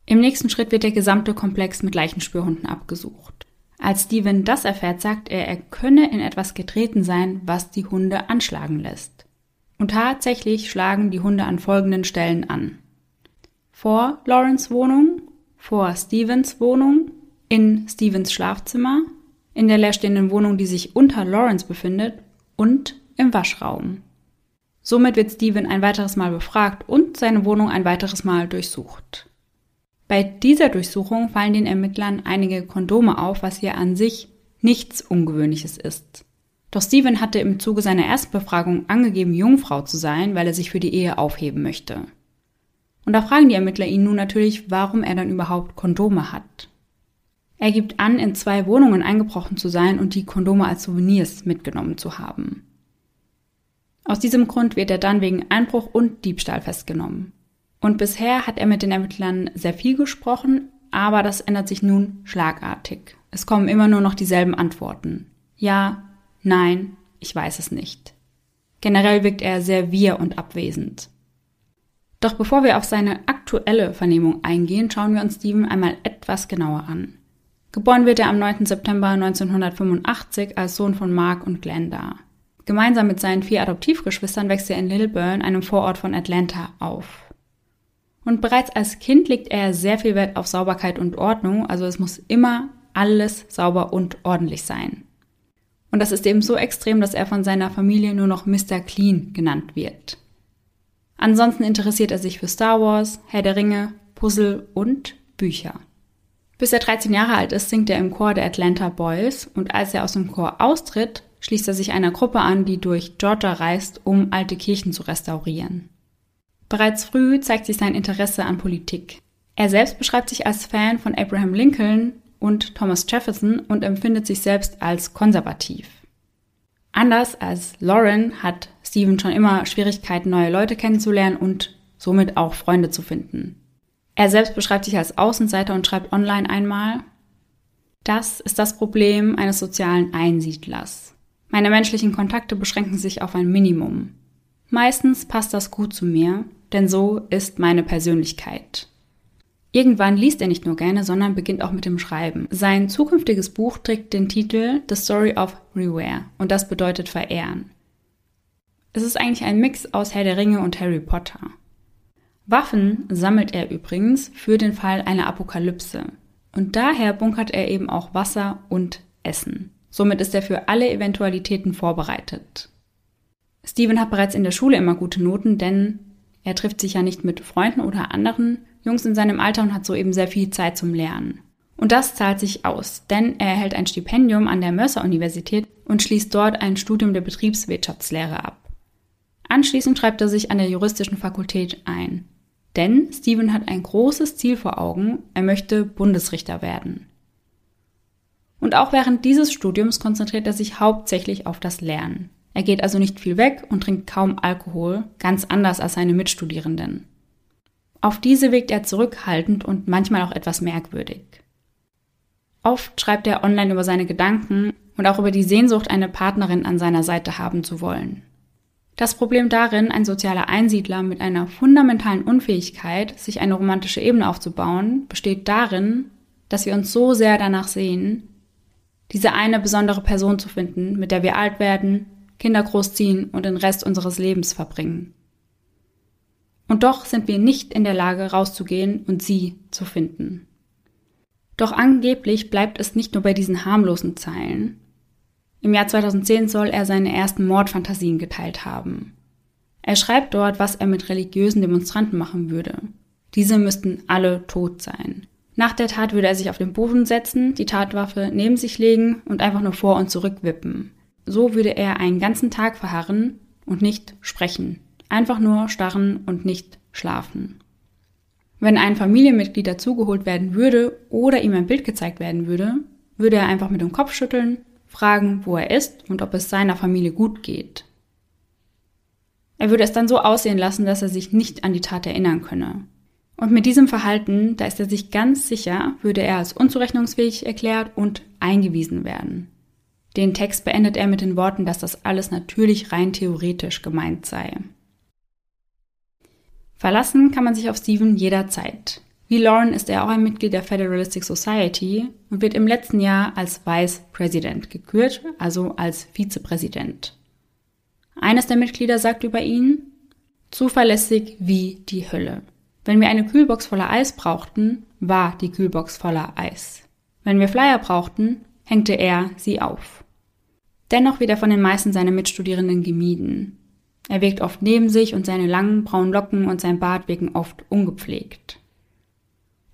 Im nächsten Schritt wird der gesamte Komplex mit Leichenspürhunden abgesucht. Als Steven das erfährt, sagt er, er könne in etwas getreten sein, was die Hunde anschlagen lässt. Und tatsächlich schlagen die Hunde an folgenden Stellen an. Vor Lawrence Wohnung, vor Stevens Wohnung, in Stevens Schlafzimmer, in der leerstehenden Wohnung, die sich unter Lawrence befindet, und im Waschraum. Somit wird Steven ein weiteres Mal befragt und seine Wohnung ein weiteres Mal durchsucht. Bei dieser Durchsuchung fallen den Ermittlern einige Kondome auf, was hier an sich nichts Ungewöhnliches ist. Doch Steven hatte im Zuge seiner ersten Befragung angegeben, Jungfrau zu sein, weil er sich für die Ehe aufheben möchte. Und da fragen die Ermittler ihn nun natürlich, warum er dann überhaupt Kondome hat. Er gibt an, in zwei Wohnungen eingebrochen zu sein und die Kondome als Souvenirs mitgenommen zu haben. Aus diesem Grund wird er dann wegen Einbruch und Diebstahl festgenommen. Und bisher hat er mit den Ermittlern sehr viel gesprochen, aber das ändert sich nun schlagartig. Es kommen immer nur noch dieselben Antworten. Ja, nein, ich weiß es nicht. Generell wirkt er sehr wir und abwesend. Doch bevor wir auf seine aktuelle Vernehmung eingehen, schauen wir uns Steven einmal etwas genauer an. Geboren wird er am 9. September 1985 als Sohn von Mark und Glenda. Gemeinsam mit seinen vier Adoptivgeschwistern wächst er in Lilburn, einem Vorort von Atlanta, auf. Und bereits als Kind legt er sehr viel Wert auf Sauberkeit und Ordnung, also es muss immer alles sauber und ordentlich sein. Und das ist eben so extrem, dass er von seiner Familie nur noch Mr. Clean genannt wird. Ansonsten interessiert er sich für Star Wars, Herr der Ringe, Puzzle und Bücher. Bis er 13 Jahre alt ist, singt er im Chor der Atlanta Boys und als er aus dem Chor austritt, schließt er sich einer Gruppe an, die durch Georgia reist, um alte Kirchen zu restaurieren. Bereits früh zeigt sich sein Interesse an Politik. Er selbst beschreibt sich als Fan von Abraham Lincoln und Thomas Jefferson und empfindet sich selbst als konservativ. Anders als Lauren hat Stephen schon immer Schwierigkeiten, neue Leute kennenzulernen und somit auch Freunde zu finden. Er selbst beschreibt sich als Außenseiter und schreibt online einmal, das ist das Problem eines sozialen Einsiedlers. Meine menschlichen Kontakte beschränken sich auf ein Minimum. Meistens passt das gut zu mir, denn so ist meine Persönlichkeit. Irgendwann liest er nicht nur gerne, sondern beginnt auch mit dem Schreiben. Sein zukünftiges Buch trägt den Titel The Story of Reware und das bedeutet verehren. Es ist eigentlich ein Mix aus Herr der Ringe und Harry Potter. Waffen sammelt er übrigens für den Fall einer Apokalypse. Und daher bunkert er eben auch Wasser und Essen. Somit ist er für alle Eventualitäten vorbereitet. Steven hat bereits in der Schule immer gute Noten, denn er trifft sich ja nicht mit Freunden oder anderen Jungs in seinem Alter und hat soeben sehr viel Zeit zum Lernen. Und das zahlt sich aus, denn er erhält ein Stipendium an der Mercer-Universität und schließt dort ein Studium der Betriebswirtschaftslehre ab. Anschließend schreibt er sich an der juristischen Fakultät ein. Denn Steven hat ein großes Ziel vor Augen, er möchte Bundesrichter werden. Und auch während dieses Studiums konzentriert er sich hauptsächlich auf das Lernen. Er geht also nicht viel weg und trinkt kaum Alkohol, ganz anders als seine Mitstudierenden. Auf diese wirkt er zurückhaltend und manchmal auch etwas merkwürdig. Oft schreibt er online über seine Gedanken und auch über die Sehnsucht, eine Partnerin an seiner Seite haben zu wollen. Das Problem darin, ein sozialer Einsiedler mit einer fundamentalen Unfähigkeit, sich eine romantische Ebene aufzubauen, besteht darin, dass wir uns so sehr danach sehen, diese eine besondere Person zu finden, mit der wir alt werden, Kinder großziehen und den Rest unseres Lebens verbringen. Und doch sind wir nicht in der Lage, rauszugehen und sie zu finden. Doch angeblich bleibt es nicht nur bei diesen harmlosen Zeilen. Im Jahr 2010 soll er seine ersten Mordfantasien geteilt haben. Er schreibt dort, was er mit religiösen Demonstranten machen würde. Diese müssten alle tot sein. Nach der Tat würde er sich auf den Boden setzen, die Tatwaffe neben sich legen und einfach nur vor und zurück wippen. So würde er einen ganzen Tag verharren und nicht sprechen. Einfach nur starren und nicht schlafen. Wenn ein Familienmitglied dazugeholt werden würde oder ihm ein Bild gezeigt werden würde, würde er einfach mit dem Kopf schütteln, fragen, wo er ist und ob es seiner Familie gut geht. Er würde es dann so aussehen lassen, dass er sich nicht an die Tat erinnern könne. Und mit diesem Verhalten, da ist er sich ganz sicher, würde er als unzurechnungsfähig erklärt und eingewiesen werden. Den Text beendet er mit den Worten, dass das alles natürlich rein theoretisch gemeint sei. Verlassen kann man sich auf Stephen jederzeit. Wie Lauren ist er auch ein Mitglied der Federalistic Society und wird im letzten Jahr als Vice President gekürt, also als Vizepräsident. Eines der Mitglieder sagt über ihn, zuverlässig wie die Hölle. Wenn wir eine Kühlbox voller Eis brauchten, war die Kühlbox voller Eis. Wenn wir Flyer brauchten, hängte er sie auf. Dennoch wird er von den meisten seiner Mitstudierenden gemieden. Er wirkt oft neben sich und seine langen braunen Locken und sein Bart wirken oft ungepflegt.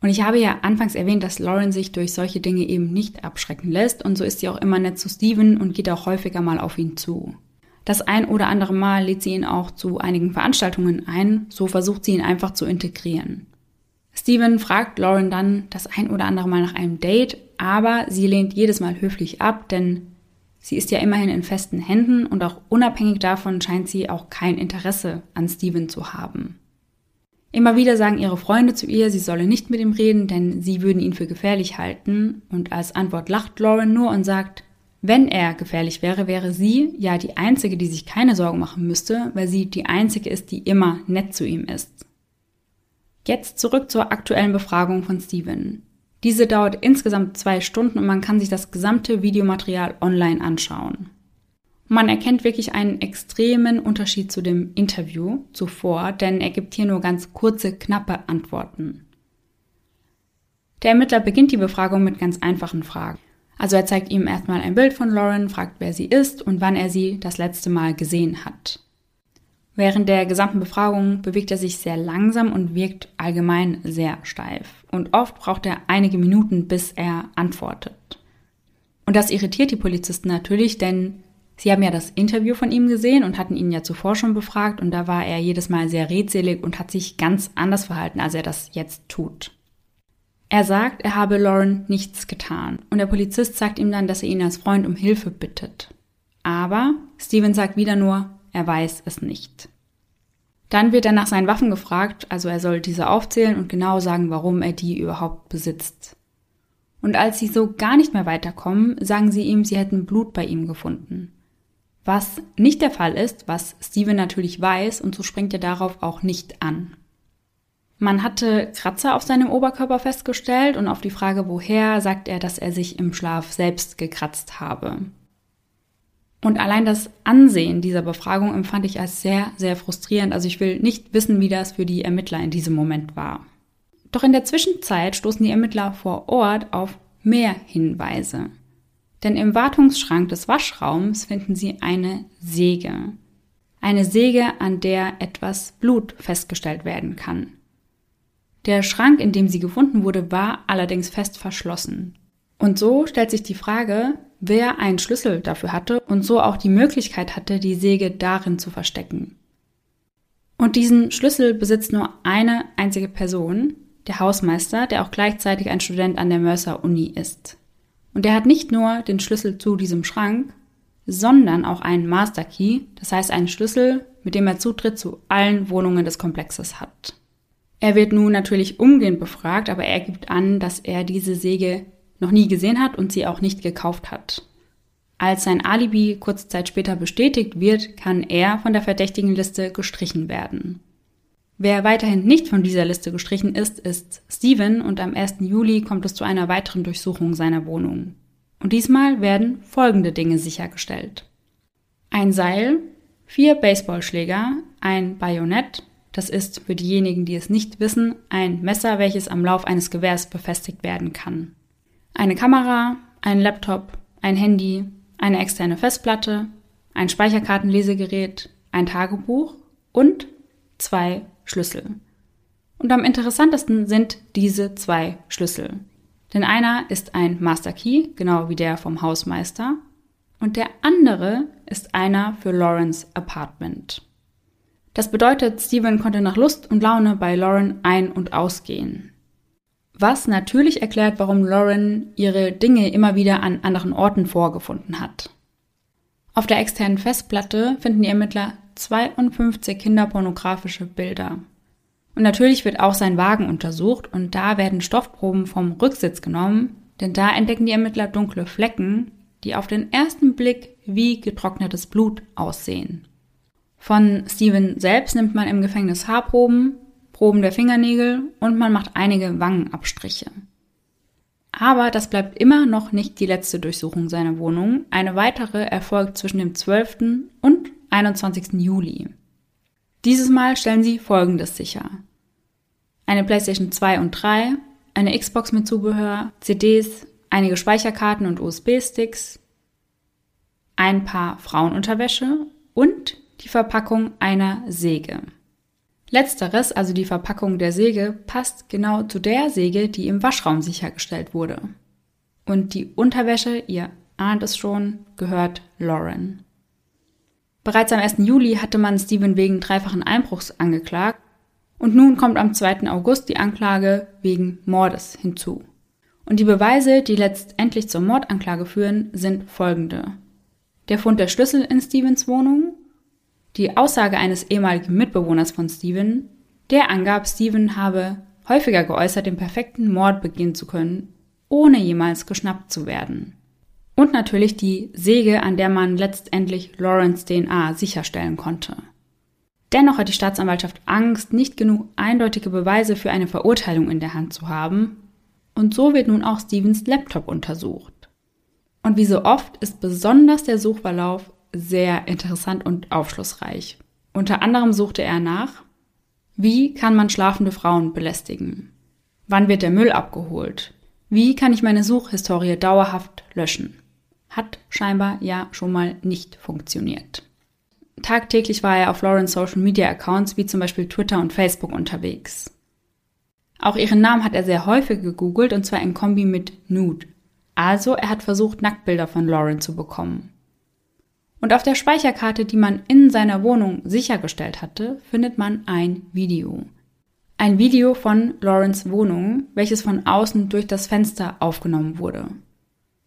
Und ich habe ja anfangs erwähnt, dass Lauren sich durch solche Dinge eben nicht abschrecken lässt und so ist sie auch immer nett zu Steven und geht auch häufiger mal auf ihn zu. Das ein oder andere Mal lädt sie ihn auch zu einigen Veranstaltungen ein, so versucht sie ihn einfach zu integrieren. Steven fragt Lauren dann das ein oder andere Mal nach einem Date, aber sie lehnt jedes Mal höflich ab, denn Sie ist ja immerhin in festen Händen und auch unabhängig davon scheint sie auch kein Interesse an Steven zu haben. Immer wieder sagen ihre Freunde zu ihr, sie solle nicht mit ihm reden, denn sie würden ihn für gefährlich halten, und als Antwort lacht Lauren nur und sagt, wenn er gefährlich wäre, wäre sie ja die Einzige, die sich keine Sorgen machen müsste, weil sie die Einzige ist, die immer nett zu ihm ist. Jetzt zurück zur aktuellen Befragung von Steven. Diese dauert insgesamt zwei Stunden und man kann sich das gesamte Videomaterial online anschauen. Man erkennt wirklich einen extremen Unterschied zu dem Interview zuvor, denn er gibt hier nur ganz kurze, knappe Antworten. Der Ermittler beginnt die Befragung mit ganz einfachen Fragen. Also er zeigt ihm erstmal ein Bild von Lauren, fragt, wer sie ist und wann er sie das letzte Mal gesehen hat. Während der gesamten Befragung bewegt er sich sehr langsam und wirkt allgemein sehr steif. Und oft braucht er einige Minuten, bis er antwortet. Und das irritiert die Polizisten natürlich, denn sie haben ja das Interview von ihm gesehen und hatten ihn ja zuvor schon befragt und da war er jedes Mal sehr redselig und hat sich ganz anders verhalten, als er das jetzt tut. Er sagt, er habe Lauren nichts getan und der Polizist sagt ihm dann, dass er ihn als Freund um Hilfe bittet. Aber Steven sagt wieder nur, er weiß es nicht. Dann wird er nach seinen Waffen gefragt, also er soll diese aufzählen und genau sagen, warum er die überhaupt besitzt. Und als sie so gar nicht mehr weiterkommen, sagen sie ihm, sie hätten Blut bei ihm gefunden. Was nicht der Fall ist, was Steven natürlich weiß, und so springt er darauf auch nicht an. Man hatte Kratzer auf seinem Oberkörper festgestellt und auf die Frage woher sagt er, dass er sich im Schlaf selbst gekratzt habe. Und allein das Ansehen dieser Befragung empfand ich als sehr, sehr frustrierend. Also ich will nicht wissen, wie das für die Ermittler in diesem Moment war. Doch in der Zwischenzeit stoßen die Ermittler vor Ort auf mehr Hinweise. Denn im Wartungsschrank des Waschraums finden sie eine Säge. Eine Säge, an der etwas Blut festgestellt werden kann. Der Schrank, in dem sie gefunden wurde, war allerdings fest verschlossen. Und so stellt sich die Frage, wer einen Schlüssel dafür hatte und so auch die Möglichkeit hatte, die Säge darin zu verstecken. Und diesen Schlüssel besitzt nur eine einzige Person, der Hausmeister, der auch gleichzeitig ein Student an der Mercer Uni ist. Und er hat nicht nur den Schlüssel zu diesem Schrank, sondern auch einen Master Key, das heißt einen Schlüssel, mit dem er Zutritt zu allen Wohnungen des Komplexes hat. Er wird nun natürlich umgehend befragt, aber er gibt an, dass er diese Säge noch nie gesehen hat und sie auch nicht gekauft hat. Als sein Alibi kurze Zeit später bestätigt wird, kann er von der verdächtigen Liste gestrichen werden. Wer weiterhin nicht von dieser Liste gestrichen ist, ist Steven und am 1. Juli kommt es zu einer weiteren Durchsuchung seiner Wohnung. Und diesmal werden folgende Dinge sichergestellt. Ein Seil, vier Baseballschläger, ein Bajonett, das ist für diejenigen, die es nicht wissen, ein Messer, welches am Lauf eines Gewehrs befestigt werden kann eine Kamera, ein Laptop, ein Handy, eine externe Festplatte, ein Speicherkartenlesegerät, ein Tagebuch und zwei Schlüssel. Und am interessantesten sind diese zwei Schlüssel. Denn einer ist ein Master Key, genau wie der vom Hausmeister, und der andere ist einer für Laurens Apartment. Das bedeutet, Steven konnte nach Lust und Laune bei Lauren ein- und ausgehen. Was natürlich erklärt, warum Lauren ihre Dinge immer wieder an anderen Orten vorgefunden hat. Auf der externen Festplatte finden die Ermittler 52 kinderpornografische Bilder. Und natürlich wird auch sein Wagen untersucht und da werden Stoffproben vom Rücksitz genommen, denn da entdecken die Ermittler dunkle Flecken, die auf den ersten Blick wie getrocknetes Blut aussehen. Von Steven selbst nimmt man im Gefängnis Haarproben, Proben der Fingernägel und man macht einige Wangenabstriche. Aber das bleibt immer noch nicht die letzte Durchsuchung seiner Wohnung. Eine weitere erfolgt zwischen dem 12. und 21. Juli. Dieses Mal stellen sie Folgendes sicher. Eine PlayStation 2 und 3, eine Xbox mit Zubehör, CDs, einige Speicherkarten und USB-Sticks, ein paar Frauenunterwäsche und die Verpackung einer Säge. Letzteres, also die Verpackung der Säge, passt genau zu der Säge, die im Waschraum sichergestellt wurde. Und die Unterwäsche, ihr ahnt es schon, gehört Lauren. Bereits am 1. Juli hatte man Steven wegen dreifachen Einbruchs angeklagt und nun kommt am 2. August die Anklage wegen Mordes hinzu. Und die Beweise, die letztendlich zur Mordanklage führen, sind folgende. Der Fund der Schlüssel in Stevens Wohnung, die Aussage eines ehemaligen Mitbewohners von Steven, der angab, Steven habe häufiger geäußert, den perfekten Mord begehen zu können, ohne jemals geschnappt zu werden. Und natürlich die Säge, an der man letztendlich Lawrence DNA sicherstellen konnte. Dennoch hat die Staatsanwaltschaft Angst, nicht genug eindeutige Beweise für eine Verurteilung in der Hand zu haben, und so wird nun auch Stevens Laptop untersucht. Und wie so oft ist besonders der Suchverlauf sehr interessant und aufschlussreich. Unter anderem suchte er nach, wie kann man schlafende Frauen belästigen? Wann wird der Müll abgeholt? Wie kann ich meine Suchhistorie dauerhaft löschen? Hat scheinbar ja schon mal nicht funktioniert. tagtäglich war er auf Laurens Social Media Accounts wie zum Beispiel Twitter und Facebook unterwegs. Auch ihren Namen hat er sehr häufig gegoogelt und zwar in Kombi mit Nude. Also er hat versucht, Nacktbilder von Lauren zu bekommen. Und auf der Speicherkarte, die man in seiner Wohnung sichergestellt hatte, findet man ein Video. Ein Video von Lawrence Wohnung, welches von außen durch das Fenster aufgenommen wurde.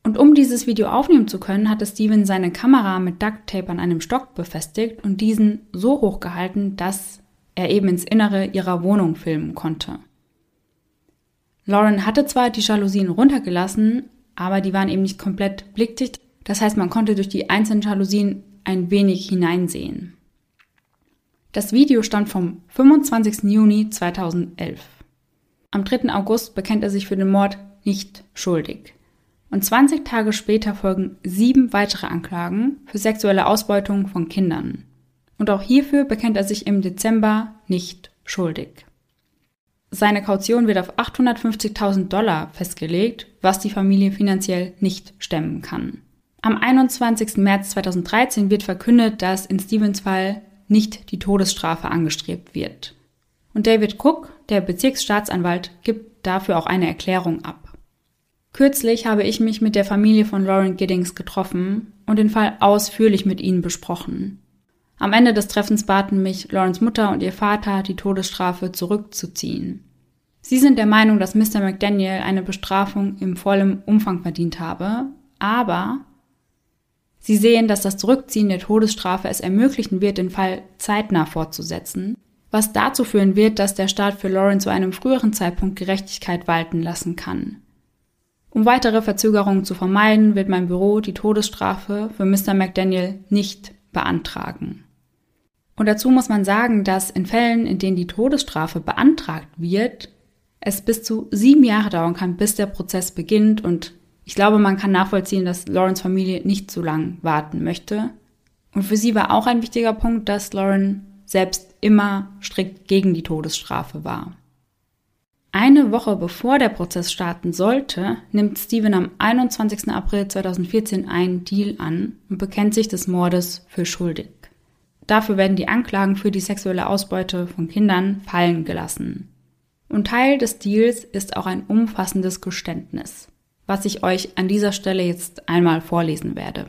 Und um dieses Video aufnehmen zu können, hatte Steven seine Kamera mit Duct Tape an einem Stock befestigt und diesen so hoch gehalten, dass er eben ins Innere ihrer Wohnung filmen konnte. Lauren hatte zwar die Jalousien runtergelassen, aber die waren eben nicht komplett blickdicht. Das heißt, man konnte durch die einzelnen Jalousien ein wenig hineinsehen. Das Video stammt vom 25. Juni 2011. Am 3. August bekennt er sich für den Mord nicht schuldig. Und 20 Tage später folgen sieben weitere Anklagen für sexuelle Ausbeutung von Kindern. Und auch hierfür bekennt er sich im Dezember nicht schuldig. Seine Kaution wird auf 850.000 Dollar festgelegt, was die Familie finanziell nicht stemmen kann. Am 21. März 2013 wird verkündet, dass in Stevens Fall nicht die Todesstrafe angestrebt wird. Und David Cook, der Bezirksstaatsanwalt, gibt dafür auch eine Erklärung ab. Kürzlich habe ich mich mit der Familie von Lauren Giddings getroffen und den Fall ausführlich mit ihnen besprochen. Am Ende des Treffens baten mich Laurens Mutter und ihr Vater, die Todesstrafe zurückzuziehen. Sie sind der Meinung, dass Mr. McDaniel eine Bestrafung im vollen Umfang verdient habe, aber Sie sehen, dass das Zurückziehen der Todesstrafe es ermöglichen wird, den Fall zeitnah fortzusetzen, was dazu führen wird, dass der Staat für Lauren zu einem früheren Zeitpunkt Gerechtigkeit walten lassen kann. Um weitere Verzögerungen zu vermeiden, wird mein Büro die Todesstrafe für Mr. McDaniel nicht beantragen. Und dazu muss man sagen, dass in Fällen, in denen die Todesstrafe beantragt wird, es bis zu sieben Jahre dauern kann, bis der Prozess beginnt und ich glaube, man kann nachvollziehen, dass Laurens Familie nicht so lange warten möchte. Und für sie war auch ein wichtiger Punkt, dass Lauren selbst immer strikt gegen die Todesstrafe war. Eine Woche bevor der Prozess starten sollte, nimmt Steven am 21. April 2014 einen Deal an und bekennt sich des Mordes für schuldig. Dafür werden die Anklagen für die sexuelle Ausbeute von Kindern fallen gelassen. Und Teil des Deals ist auch ein umfassendes Geständnis was ich euch an dieser Stelle jetzt einmal vorlesen werde.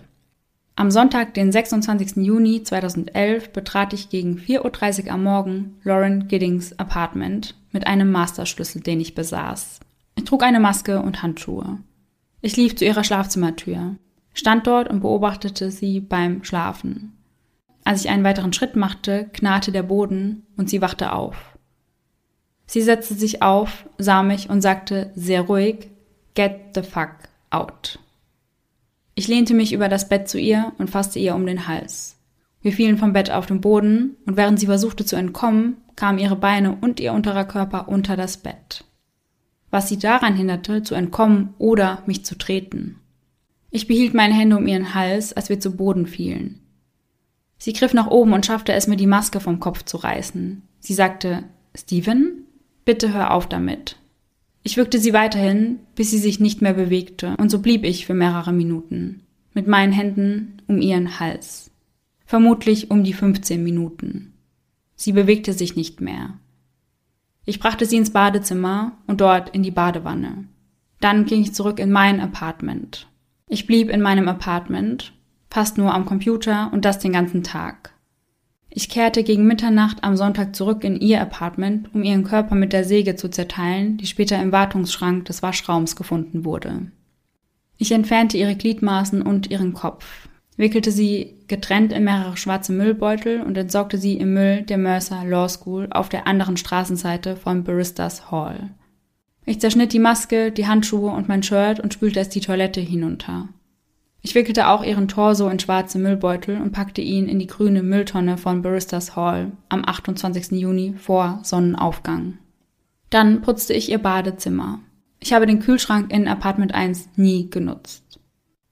Am Sonntag, den 26. Juni 2011, betrat ich gegen 4.30 Uhr am Morgen Lauren Giddings Apartment mit einem Masterschlüssel, den ich besaß. Ich trug eine Maske und Handschuhe. Ich lief zu ihrer Schlafzimmertür, stand dort und beobachtete sie beim Schlafen. Als ich einen weiteren Schritt machte, knarrte der Boden und sie wachte auf. Sie setzte sich auf, sah mich und sagte sehr ruhig, Get the fuck out. Ich lehnte mich über das Bett zu ihr und fasste ihr um den Hals. Wir fielen vom Bett auf den Boden und während sie versuchte zu entkommen, kamen ihre Beine und ihr unterer Körper unter das Bett. Was sie daran hinderte, zu entkommen oder mich zu treten. Ich behielt meine Hände um ihren Hals, als wir zu Boden fielen. Sie griff nach oben und schaffte es mir, die Maske vom Kopf zu reißen. Sie sagte, Steven, bitte hör auf damit. Ich wirkte sie weiterhin, bis sie sich nicht mehr bewegte, und so blieb ich für mehrere Minuten, mit meinen Händen um ihren Hals. Vermutlich um die 15 Minuten. Sie bewegte sich nicht mehr. Ich brachte sie ins Badezimmer und dort in die Badewanne. Dann ging ich zurück in mein Apartment. Ich blieb in meinem Apartment, fast nur am Computer und das den ganzen Tag. Ich kehrte gegen Mitternacht am Sonntag zurück in ihr Apartment, um ihren Körper mit der Säge zu zerteilen, die später im Wartungsschrank des Waschraums gefunden wurde. Ich entfernte ihre Gliedmaßen und ihren Kopf, wickelte sie getrennt in mehrere schwarze Müllbeutel und entsorgte sie im Müll der Mercer Law School auf der anderen Straßenseite von Baristas Hall. Ich zerschnitt die Maske, die Handschuhe und mein Shirt und spülte es die Toilette hinunter. Ich wickelte auch ihren Torso in schwarze Müllbeutel und packte ihn in die grüne Mülltonne von Baristas Hall am 28. Juni vor Sonnenaufgang. Dann putzte ich ihr Badezimmer. Ich habe den Kühlschrank in Apartment 1 nie genutzt.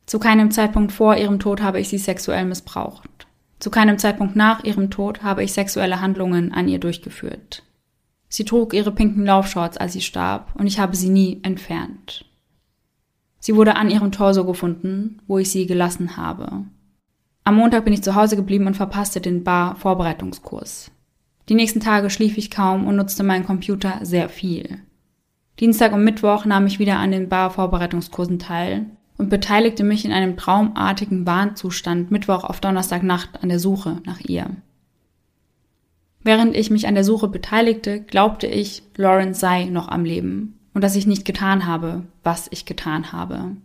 Zu keinem Zeitpunkt vor ihrem Tod habe ich sie sexuell missbraucht. Zu keinem Zeitpunkt nach ihrem Tod habe ich sexuelle Handlungen an ihr durchgeführt. Sie trug ihre pinken Laufshorts, als sie starb, und ich habe sie nie entfernt. Sie wurde an ihrem Torso gefunden, wo ich sie gelassen habe. Am Montag bin ich zu Hause geblieben und verpasste den Bar-Vorbereitungskurs. Die nächsten Tage schlief ich kaum und nutzte meinen Computer sehr viel. Dienstag und Mittwoch nahm ich wieder an den Bar-Vorbereitungskursen teil und beteiligte mich in einem traumartigen Warnzustand Mittwoch auf Donnerstagnacht an der Suche nach ihr. Während ich mich an der Suche beteiligte, glaubte ich, Lawrence sei noch am Leben und dass ich nicht getan habe, was ich getan habe.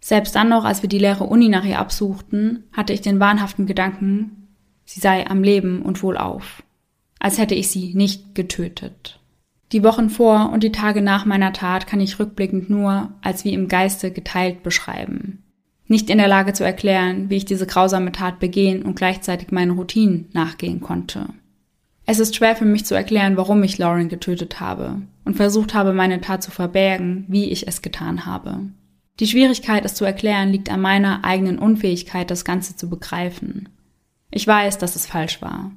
Selbst dann noch, als wir die leere Uni nach ihr absuchten, hatte ich den wahnhaften Gedanken, sie sei am Leben und wohlauf, als hätte ich sie nicht getötet. Die Wochen vor und die Tage nach meiner Tat kann ich rückblickend nur als wie im Geiste geteilt beschreiben. Nicht in der Lage zu erklären, wie ich diese grausame Tat begehen und gleichzeitig meinen Routinen nachgehen konnte. Es ist schwer für mich zu erklären, warum ich Lauren getötet habe und versucht habe, meine Tat zu verbergen, wie ich es getan habe. Die Schwierigkeit, es zu erklären, liegt an meiner eigenen Unfähigkeit, das Ganze zu begreifen. Ich weiß, dass es falsch war.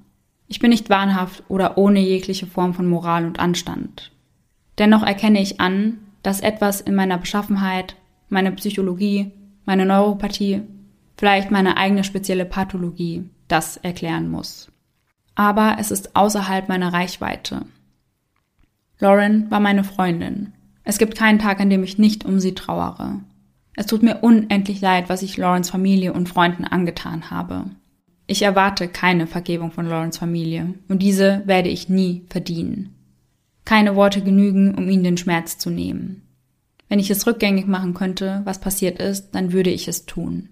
Ich bin nicht wahnhaft oder ohne jegliche Form von Moral und Anstand. Dennoch erkenne ich an, dass etwas in meiner Beschaffenheit, meine Psychologie, meine Neuropathie, vielleicht meine eigene spezielle Pathologie das erklären muss aber es ist außerhalb meiner Reichweite. Lauren war meine Freundin. Es gibt keinen Tag, an dem ich nicht um sie trauere. Es tut mir unendlich leid, was ich Laurens Familie und Freunden angetan habe. Ich erwarte keine Vergebung von Laurens Familie und diese werde ich nie verdienen. Keine Worte genügen, um ihnen den Schmerz zu nehmen. Wenn ich es rückgängig machen könnte, was passiert ist, dann würde ich es tun.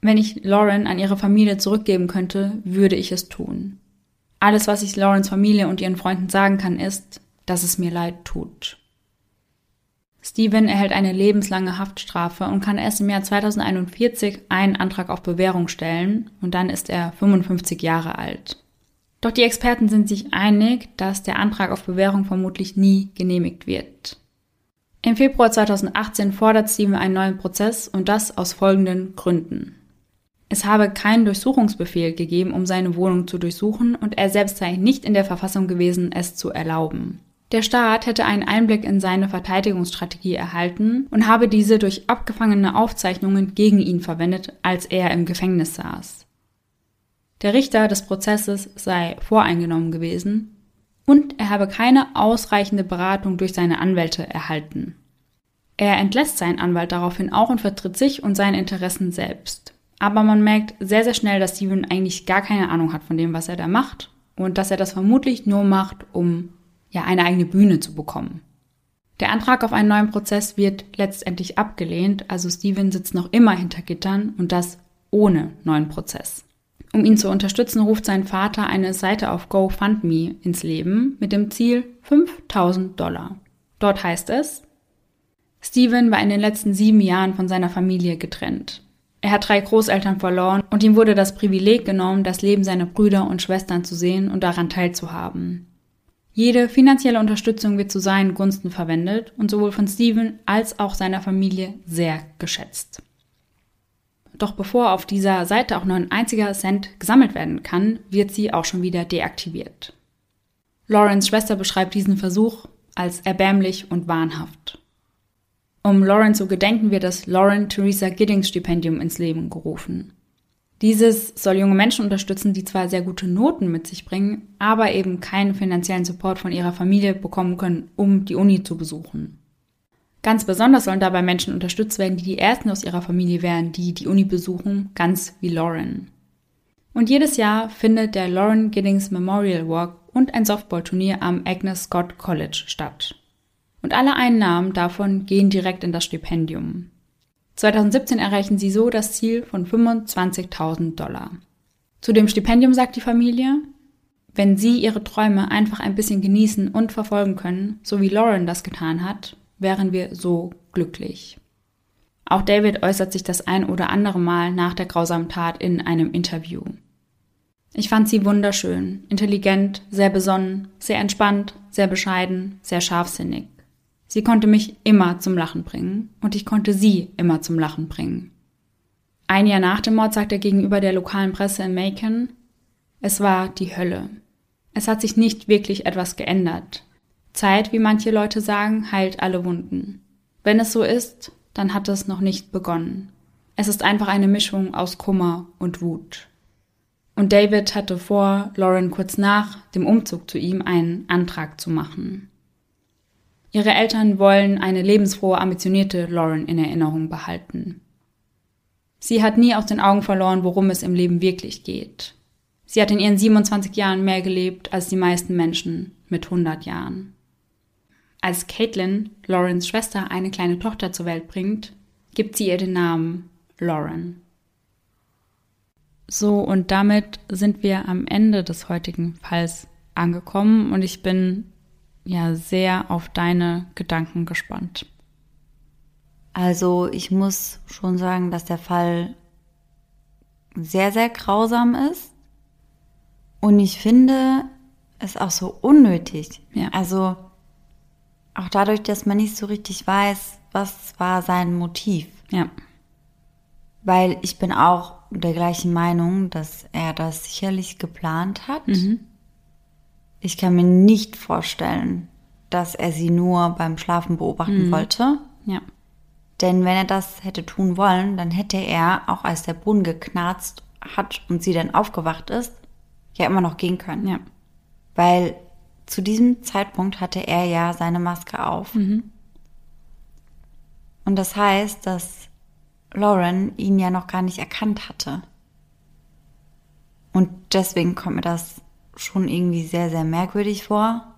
Wenn ich Lauren an ihre Familie zurückgeben könnte, würde ich es tun. Alles, was ich Laurens Familie und ihren Freunden sagen kann, ist, dass es mir leid tut. Steven erhält eine lebenslange Haftstrafe und kann erst im Jahr 2041 einen Antrag auf Bewährung stellen und dann ist er 55 Jahre alt. Doch die Experten sind sich einig, dass der Antrag auf Bewährung vermutlich nie genehmigt wird. Im Februar 2018 fordert Steven einen neuen Prozess und das aus folgenden Gründen. Es habe keinen Durchsuchungsbefehl gegeben, um seine Wohnung zu durchsuchen, und er selbst sei nicht in der Verfassung gewesen, es zu erlauben. Der Staat hätte einen Einblick in seine Verteidigungsstrategie erhalten und habe diese durch abgefangene Aufzeichnungen gegen ihn verwendet, als er im Gefängnis saß. Der Richter des Prozesses sei voreingenommen gewesen und er habe keine ausreichende Beratung durch seine Anwälte erhalten. Er entlässt seinen Anwalt daraufhin auch und vertritt sich und seine Interessen selbst. Aber man merkt sehr, sehr schnell, dass Steven eigentlich gar keine Ahnung hat von dem, was er da macht und dass er das vermutlich nur macht, um ja eine eigene Bühne zu bekommen. Der Antrag auf einen neuen Prozess wird letztendlich abgelehnt, also Steven sitzt noch immer hinter Gittern und das ohne neuen Prozess. Um ihn zu unterstützen, ruft sein Vater eine Seite auf GoFundMe ins Leben mit dem Ziel 5000 Dollar. Dort heißt es, Steven war in den letzten sieben Jahren von seiner Familie getrennt. Er hat drei Großeltern verloren und ihm wurde das Privileg genommen, das Leben seiner Brüder und Schwestern zu sehen und daran teilzuhaben. Jede finanzielle Unterstützung wird zu seinen Gunsten verwendet und sowohl von Steven als auch seiner Familie sehr geschätzt. Doch bevor auf dieser Seite auch nur ein einziger Cent gesammelt werden kann, wird sie auch schon wieder deaktiviert. Lawrence Schwester beschreibt diesen Versuch als erbärmlich und wahnhaft. Um Lauren zu gedenken, wird das Lauren Theresa Giddings Stipendium ins Leben gerufen. Dieses soll junge Menschen unterstützen, die zwar sehr gute Noten mit sich bringen, aber eben keinen finanziellen Support von ihrer Familie bekommen können, um die Uni zu besuchen. Ganz besonders sollen dabei Menschen unterstützt werden, die die ersten aus ihrer Familie wären, die die Uni besuchen, ganz wie Lauren. Und jedes Jahr findet der Lauren Giddings Memorial Walk und ein Softballturnier am Agnes Scott College statt. Und alle Einnahmen davon gehen direkt in das Stipendium. 2017 erreichen sie so das Ziel von 25.000 Dollar. Zu dem Stipendium sagt die Familie, wenn sie ihre Träume einfach ein bisschen genießen und verfolgen können, so wie Lauren das getan hat, wären wir so glücklich. Auch David äußert sich das ein oder andere Mal nach der grausamen Tat in einem Interview. Ich fand sie wunderschön, intelligent, sehr besonnen, sehr entspannt, sehr bescheiden, sehr scharfsinnig. Sie konnte mich immer zum Lachen bringen und ich konnte sie immer zum Lachen bringen. Ein Jahr nach dem Mord sagt er gegenüber der lokalen Presse in Macon, es war die Hölle. Es hat sich nicht wirklich etwas geändert. Zeit, wie manche Leute sagen, heilt alle Wunden. Wenn es so ist, dann hat es noch nicht begonnen. Es ist einfach eine Mischung aus Kummer und Wut. Und David hatte vor, Lauren kurz nach dem Umzug zu ihm einen Antrag zu machen. Ihre Eltern wollen eine lebensfrohe, ambitionierte Lauren in Erinnerung behalten. Sie hat nie aus den Augen verloren, worum es im Leben wirklich geht. Sie hat in ihren 27 Jahren mehr gelebt als die meisten Menschen mit 100 Jahren. Als Caitlin, Laurens Schwester, eine kleine Tochter zur Welt bringt, gibt sie ihr den Namen Lauren. So, und damit sind wir am Ende des heutigen Falls angekommen und ich bin ja sehr auf deine Gedanken gespannt. Also ich muss schon sagen, dass der Fall sehr, sehr grausam ist. Und ich finde es auch so unnötig. Ja. Also auch dadurch, dass man nicht so richtig weiß, was war sein Motiv. Ja. Weil ich bin auch der gleichen Meinung, dass er das sicherlich geplant hat. Mhm. Ich kann mir nicht vorstellen, dass er sie nur beim Schlafen beobachten Mhm. wollte. Ja. Denn wenn er das hätte tun wollen, dann hätte er, auch als der Boden geknarzt hat und sie dann aufgewacht ist, ja immer noch gehen können. Ja. Weil zu diesem Zeitpunkt hatte er ja seine Maske auf. Und das heißt, dass Lauren ihn ja noch gar nicht erkannt hatte. Und deswegen kommt mir das schon irgendwie sehr, sehr merkwürdig vor.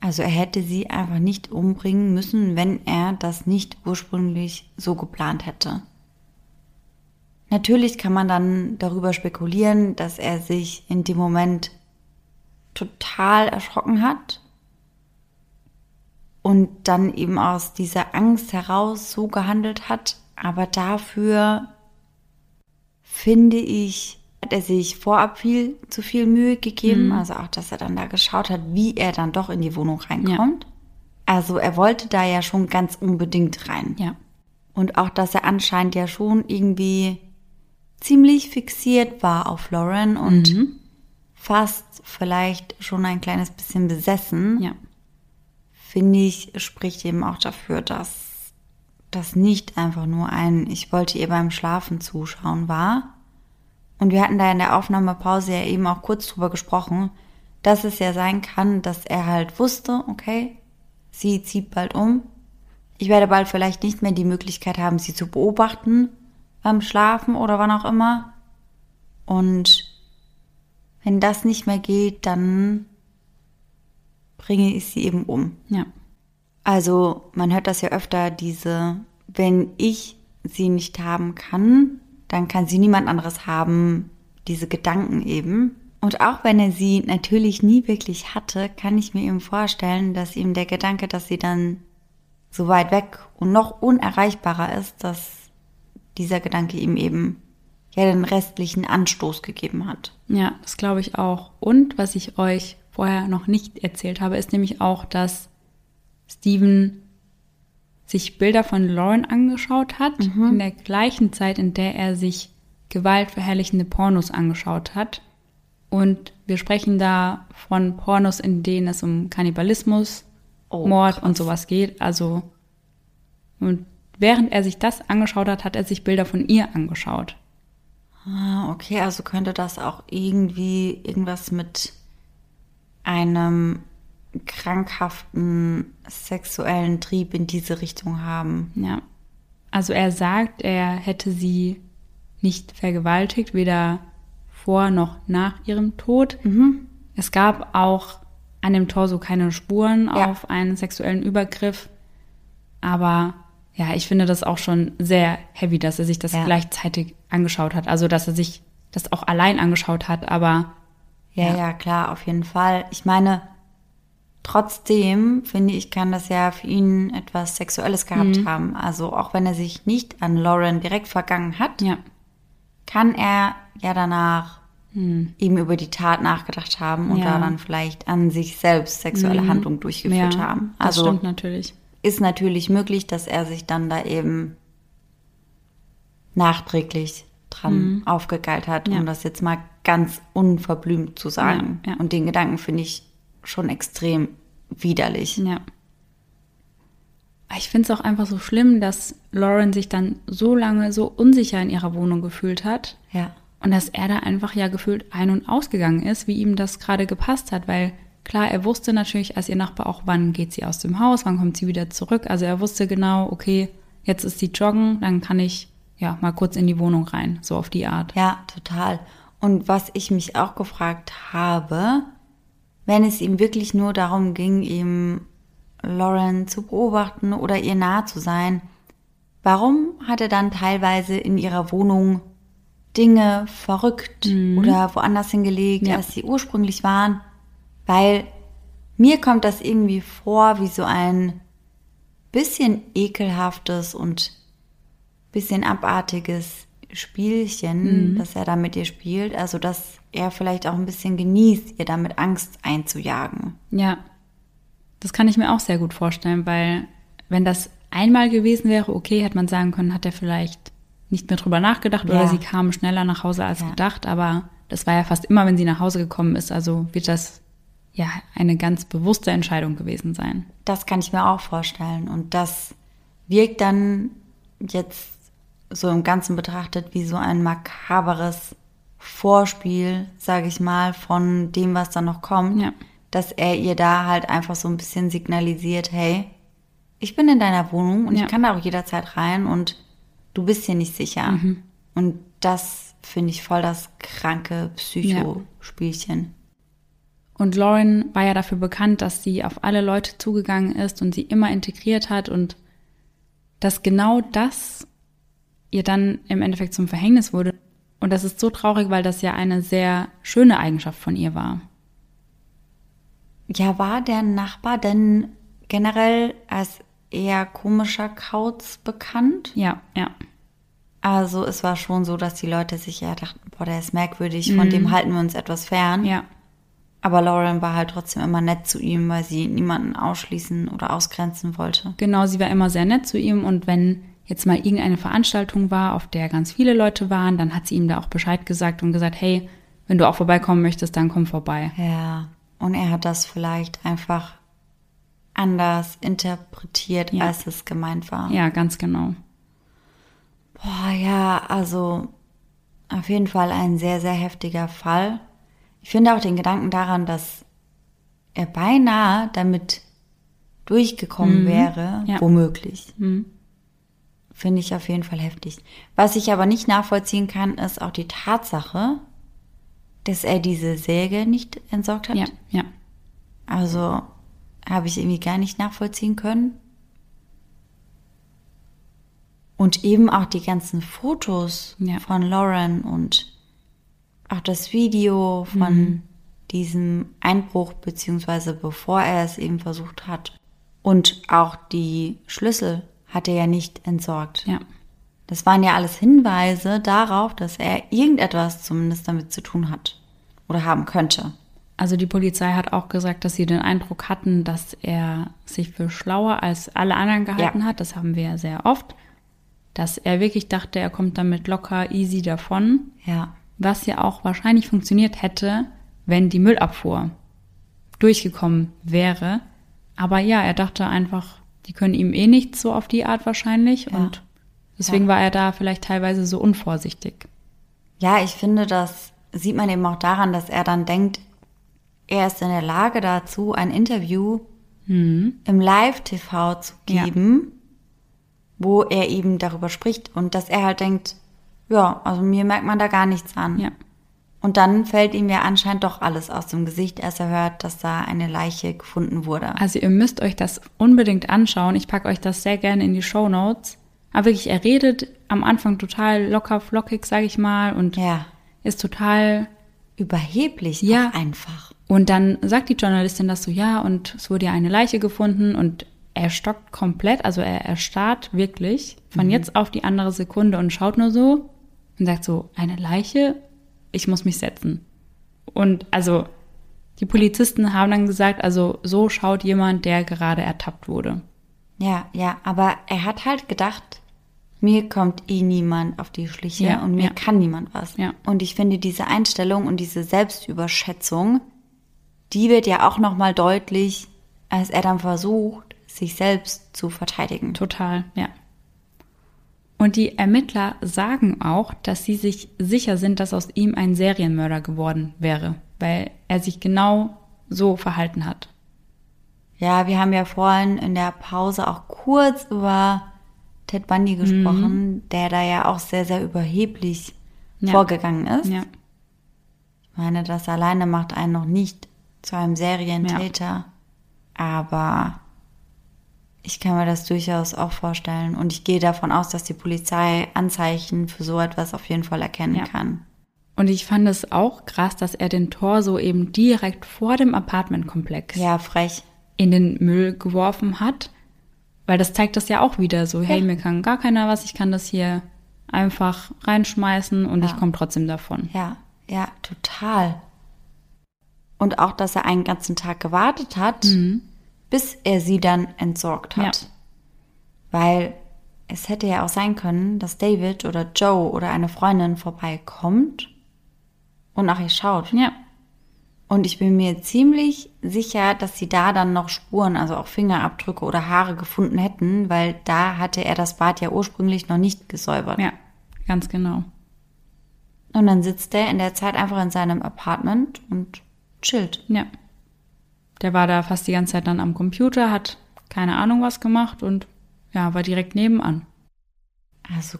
Also er hätte sie einfach nicht umbringen müssen, wenn er das nicht ursprünglich so geplant hätte. Natürlich kann man dann darüber spekulieren, dass er sich in dem Moment total erschrocken hat und dann eben aus dieser Angst heraus so gehandelt hat. Aber dafür finde ich, hat er sich vorab viel zu viel Mühe gegeben. Also auch, dass er dann da geschaut hat, wie er dann doch in die Wohnung reinkommt. Also er wollte da ja schon ganz unbedingt rein. Ja. Und auch, dass er anscheinend ja schon irgendwie ziemlich fixiert war auf Lauren und fast vielleicht schon ein kleines bisschen besessen, Ja. finde ich, spricht eben auch dafür, dass das nicht einfach nur ein Ich wollte ihr beim Schlafen zuschauen war. Und wir hatten da in der Aufnahmepause ja eben auch kurz drüber gesprochen, dass es ja sein kann, dass er halt wusste, okay, sie zieht bald um. Ich werde bald vielleicht nicht mehr die Möglichkeit haben, sie zu beobachten beim Schlafen oder wann auch immer. Und wenn das nicht mehr geht, dann bringe ich sie eben um. Ja. Also man hört das ja öfter, diese, wenn ich sie nicht haben kann, dann kann sie niemand anderes haben, diese Gedanken eben. Und auch wenn er sie natürlich nie wirklich hatte, kann ich mir eben vorstellen, dass ihm der Gedanke, dass sie dann so weit weg und noch unerreichbarer ist, dass dieser Gedanke ihm eben ja den restlichen Anstoß gegeben hat. Ja, das glaube ich auch. Und was ich euch vorher noch nicht erzählt habe, ist nämlich auch, dass Steven sich Bilder von Lauren angeschaut hat, in der gleichen Zeit, in der er sich gewaltverherrlichende Pornos angeschaut hat. Und wir sprechen da von Pornos, in denen es um Kannibalismus, Oh, Mord krass. und sowas geht. Also, und während er sich das angeschaut hat, hat er sich Bilder von ihr angeschaut. Ah, okay, also könnte das auch irgendwie irgendwas mit einem krankhaften sexuellen Trieb in diese Richtung haben. Ja. Also er sagt, er hätte sie nicht vergewaltigt, weder vor noch nach ihrem Tod. Es gab auch an dem Torso keine Spuren Ja. auf einen sexuellen Übergriff. Aber ja, ich finde das auch schon sehr heavy, dass er sich das Ja. gleichzeitig angeschaut hat. Also, dass er sich das auch allein angeschaut hat, aber Ja, Ja. ja, klar, auf jeden Fall. Ich meine, trotzdem finde ich, kann das ja für ihn etwas Sexuelles gehabt haben. Also auch wenn er sich nicht an Lauren direkt vergangen hat, ja, kann er ja danach eben über die Tat nachgedacht haben und Ja. da dann vielleicht an sich selbst sexuelle Handlungen durchgeführt ja, haben. das Also stimmt natürlich. ist natürlich möglich, dass er sich dann da eben nachträglich dran aufgegeilt hat, Mhm. Um das jetzt mal ganz unverblümt zu sagen. Und den Gedanken finde ich schon extrem widerlich. Ja. ich finde es auch einfach so schlimm, dass Lauren sich dann so lange so unsicher in ihrer Wohnung gefühlt hat. Ja. Und dass er da einfach ja gefühlt ein- und ausgegangen ist, wie ihm das gerade gepasst hat, weil klar, er wusste natürlich als ihr Nachbar auch, wann geht sie aus dem Haus, wann kommt sie wieder zurück. Also er wusste genau, okay, jetzt ist sie joggen, dann kann ich ja mal kurz in die Wohnung rein, so auf die Art. Ja, total. Und was ich mich auch gefragt habe, wenn es ihm wirklich nur darum ging, ihm Lauren zu beobachten oder ihr nahe zu sein, warum hat er dann teilweise in ihrer Wohnung Dinge verrückt oder woanders hingelegt, Ja. als sie ursprünglich waren? Weil mir kommt das irgendwie vor wie so ein bisschen ekelhaftes und bisschen abartiges Spielchen, das er da mit ihr spielt. Also, dass er vielleicht auch ein bisschen genießt, ihr damit Angst einzujagen. Ja, das kann ich mir auch sehr gut vorstellen, weil wenn das einmal gewesen wäre, okay, hätte man sagen können, hat er vielleicht nicht mehr drüber nachgedacht Ja. oder sie kam schneller nach Hause als Ja. gedacht, aber das war ja fast immer, wenn sie nach Hause gekommen ist, also wird das ja eine ganz bewusste Entscheidung gewesen sein. Das kann ich mir auch vorstellen. Und das wirkt dann jetzt so im Ganzen betrachtet wie so ein makaberes Vorspiel, sage ich mal, von dem, was da noch kommt. Ja. Dass er ihr da halt einfach so ein bisschen signalisiert, hey, ich bin in deiner Wohnung und Ja. ich kann da auch jederzeit rein und du bist hier nicht sicher. Und das finde ich voll das kranke Psychospielchen. Und Lauren war ja dafür bekannt, dass sie auf alle Leute zugegangen ist und sie immer integriert hat und dass genau das ihr dann im Endeffekt zum Verhängnis wurde. Und das ist so traurig, weil das ja eine sehr schöne Eigenschaft von ihr war. Ja, war der Nachbar denn generell als eher komischer Kauz bekannt? Ja, ja. Also es war schon so, dass die Leute sich ja dachten, boah, der ist merkwürdig, von dem halten wir uns etwas fern. Ja, Aber Lauren war halt trotzdem immer nett zu ihm, weil sie niemanden ausschließen oder ausgrenzen wollte. genau, sie war immer sehr nett zu ihm und wenn jetzt mal irgendeine Veranstaltung war, auf der ganz viele Leute waren, dann hat sie ihm da auch Bescheid gesagt und gesagt, hey, wenn du auch vorbeikommen möchtest, dann komm vorbei. Ja, und er hat das vielleicht einfach anders interpretiert, Ja. als es gemeint war. Ja, ganz genau. Boah, ja, also auf jeden Fall ein sehr, sehr heftiger Fall. Ich finde auch den Gedanken daran, dass er beinahe damit durchgekommen wäre, ja. womöglich. Mhm. Finde ich auf jeden Fall heftig. Was ich aber nicht nachvollziehen kann, ist auch die Tatsache, dass er diese Säge nicht entsorgt hat. Ja, ja. Also habe ich irgendwie gar nicht nachvollziehen können. Und eben auch die ganzen Fotos Ja. von Lauren und auch das Video von Mhm. diesem Einbruch, beziehungsweise bevor er es eben versucht hat. Und auch die Schlüssel hat er ja nicht entsorgt. Ja. Das waren ja alles Hinweise darauf, dass er irgendetwas zumindest damit zu tun hat oder haben könnte. Also die Polizei hat auch gesagt, dass sie den Eindruck hatten, dass er sich für schlauer als alle anderen gehalten Ja. hat. Das haben wir ja sehr oft. Dass er wirklich dachte, er kommt damit locker easy davon. Ja. Was ja auch wahrscheinlich funktioniert hätte, wenn die Müllabfuhr durchgekommen wäre. Aber ja, er dachte einfach, die können ihm eh nichts so auf die Art wahrscheinlich. Ja. Und deswegen Ja. war er da vielleicht teilweise so unvorsichtig. Ja, ich finde, das sieht man eben auch daran, dass er dann denkt, er ist in der Lage dazu, ein Interview im Live-TV zu Ja. geben, wo er eben darüber spricht und dass er halt denkt, ja, also mir merkt man da gar nichts an. Ja. Und dann fällt ihm ja anscheinend doch alles aus dem Gesicht, als er hört, dass da eine Leiche gefunden wurde. Also ihr müsst euch das unbedingt anschauen. Ich packe euch das sehr gerne in die Show Notes. Aber wirklich, er redet am Anfang total locker flockig, sage ich mal, und Ja, ist total. überheblich Ja. einfach. Und dann sagt die Journalistin das so, ja, und es wurde ja eine Leiche gefunden und er stockt komplett, also er erstarrt wirklich von jetzt auf die andere Sekunde und schaut nur so und sagt so, eine Leiche, ich muss mich setzen. Und also die Polizisten haben dann gesagt, also so schaut jemand, der gerade ertappt wurde. Ja, ja, aber er hat halt gedacht, mir kommt eh niemand auf die Schliche Ja, und mir ja. kann niemand was. Ja. Und ich finde diese Einstellung und diese Selbstüberschätzung, die wird ja auch nochmal deutlich, als er dann versucht, sich selbst zu verteidigen. Total, ja. Und die Ermittler sagen auch, dass sie sich sicher sind, dass aus ihm ein Serienmörder geworden wäre, weil er sich genau so verhalten hat. Ja, wir haben ja vorhin in der Pause auch kurz über Ted Bundy gesprochen, mhm. der da ja auch sehr, sehr überheblich ja. vorgegangen ist. Ja. Ich meine, das alleine macht einen noch nicht zu einem Serientäter, ja. aber ich kann mir das durchaus auch vorstellen. Und ich gehe davon aus, dass die Polizei Anzeichen für so etwas auf jeden Fall erkennen ja. kann. Und ich fand es auch krass, dass er den Tor so eben direkt vor dem Apartmentkomplex. Ja, frech. In den Müll geworfen hat. Weil das zeigt das ja auch wieder so, hey, ja. mir kann gar keiner was, ich kann das hier einfach reinschmeißen und ja. ich komme trotzdem davon. Ja, ja, total. Und auch, dass er einen ganzen Tag gewartet hat, mhm bis er sie dann entsorgt hat. Ja. Weil es hätte ja auch sein können, dass David oder Joe oder eine Freundin vorbeikommt und nach ihr schaut. Ja. Und ich bin mir ziemlich sicher, dass sie da dann noch Spuren, also auch Fingerabdrücke oder Haare gefunden hätten, weil da hatte er das Bad ja ursprünglich noch nicht gesäubert. Ja, ganz genau. Und dann sitzt er in der Zeit einfach in seinem Apartment und chillt. Ja. Der war da fast die ganze Zeit dann am Computer, hat keine Ahnung was gemacht und ja, war direkt nebenan. Also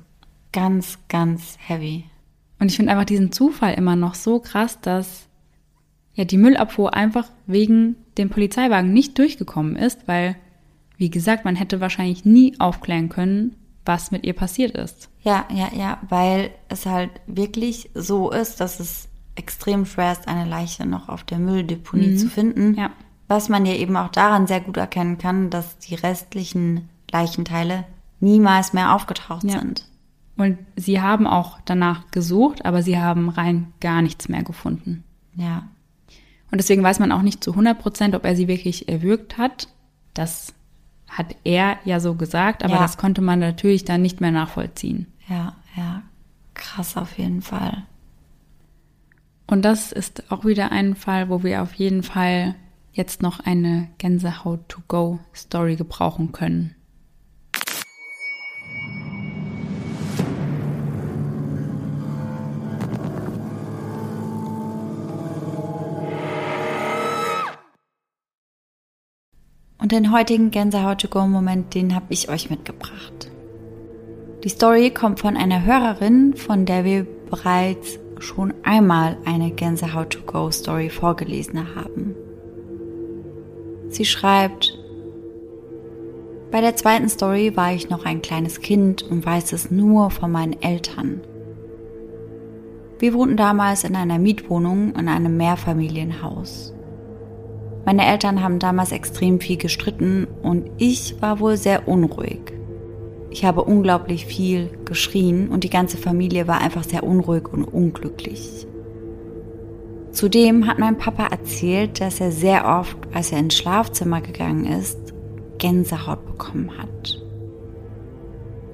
ganz, ganz heavy. Und ich finde einfach diesen Zufall immer noch so krass, dass ja die Müllabfuhr einfach wegen dem Polizeiwagen nicht durchgekommen ist, weil, wie gesagt, man hätte wahrscheinlich nie aufklären können, was mit ihr passiert ist. Ja, ja, ja, weil es halt wirklich so ist, dass es extrem schwer ist, eine Leiche noch auf der Mülldeponie mhm. zu finden. Ja. Was man ja eben auch daran sehr gut erkennen kann, dass die restlichen Leichenteile niemals mehr aufgetaucht ja. sind. Und sie haben auch danach gesucht, aber sie haben rein gar nichts mehr gefunden. Ja. Und deswegen weiß man auch nicht zu 100 Prozent, ob er sie wirklich erwürgt hat. Das hat er ja so gesagt, aber ja. das konnte man natürlich dann nicht mehr nachvollziehen. Ja, ja. Krass auf jeden Fall. Und das ist auch wieder ein Fall, wo wir auf jeden Fall jetzt noch eine Gänsehaut-to-go-Story gebrauchen können. Und den heutigen Gänsehaut-to-go-Moment, den habe ich euch mitgebracht. Die Story kommt von einer Hörerin, von der wir bereits schon einmal eine Gänsehaut-to-go-Story vorgelesen haben. Sie schreibt, bei der zweiten Story war ich noch ein kleines Kind und weiß es nur von meinen Eltern. Wir wohnten damals in einer Mietwohnung in einem Mehrfamilienhaus. Meine Eltern haben damals extrem viel gestritten und ich war wohl sehr unruhig. Ich habe unglaublich viel geschrien und die ganze Familie war einfach sehr unruhig und unglücklich. Zudem hat mein Papa erzählt, dass er sehr oft, als er ins Schlafzimmer gegangen ist, Gänsehaut bekommen hat.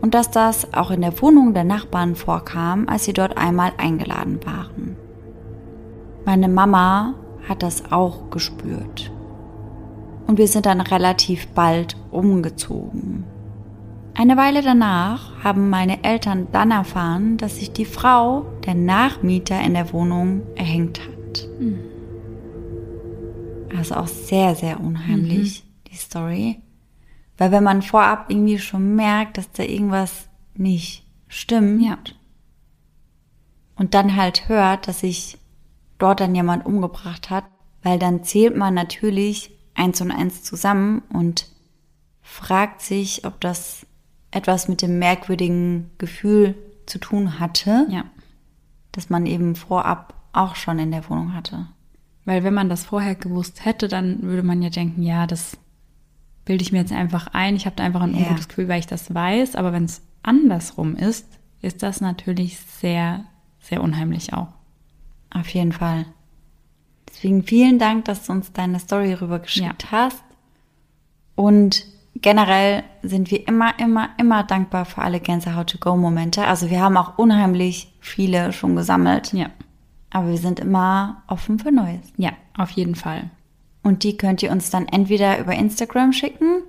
Und dass das auch in der Wohnung der Nachbarn vorkam, als sie dort einmal eingeladen waren. Meine Mama hat das auch gespürt. Und wir sind dann relativ bald umgezogen. Eine Weile danach haben meine Eltern dann erfahren, dass sich die Frau, der Nachmieter in der Wohnung, erhängt hat. Mhm. Also auch sehr, sehr unheimlich, mhm. die Story. Weil wenn man vorab irgendwie schon merkt, dass da irgendwas nicht stimmt ja. und dann halt hört, dass sich dort dann jemand umgebracht hat, weil dann zählt man natürlich eins und eins zusammen und fragt sich, ob das etwas mit dem merkwürdigen Gefühl zu tun hatte, ja. dass man eben vorab auch schon in der Wohnung hatte. Weil wenn man das vorher gewusst hätte, dann würde man ja denken, ja, das bilde ich mir jetzt einfach ein. Ich habe da einfach ein ungutes ja. Gefühl, weil ich das weiß. Aber wenn es andersrum ist, ist das natürlich sehr, sehr unheimlich auch. Auf jeden Fall. Deswegen vielen Dank, dass du uns deine Story rübergeschickt ja. hast. Und generell sind wir immer, immer, immer dankbar für alle Gänsehaut-to-go-Momente. Also wir haben auch unheimlich viele schon gesammelt. Ja. Aber wir sind immer offen für Neues. Ja, auf jeden Fall. Und die könnt ihr uns dann entweder über Instagram schicken.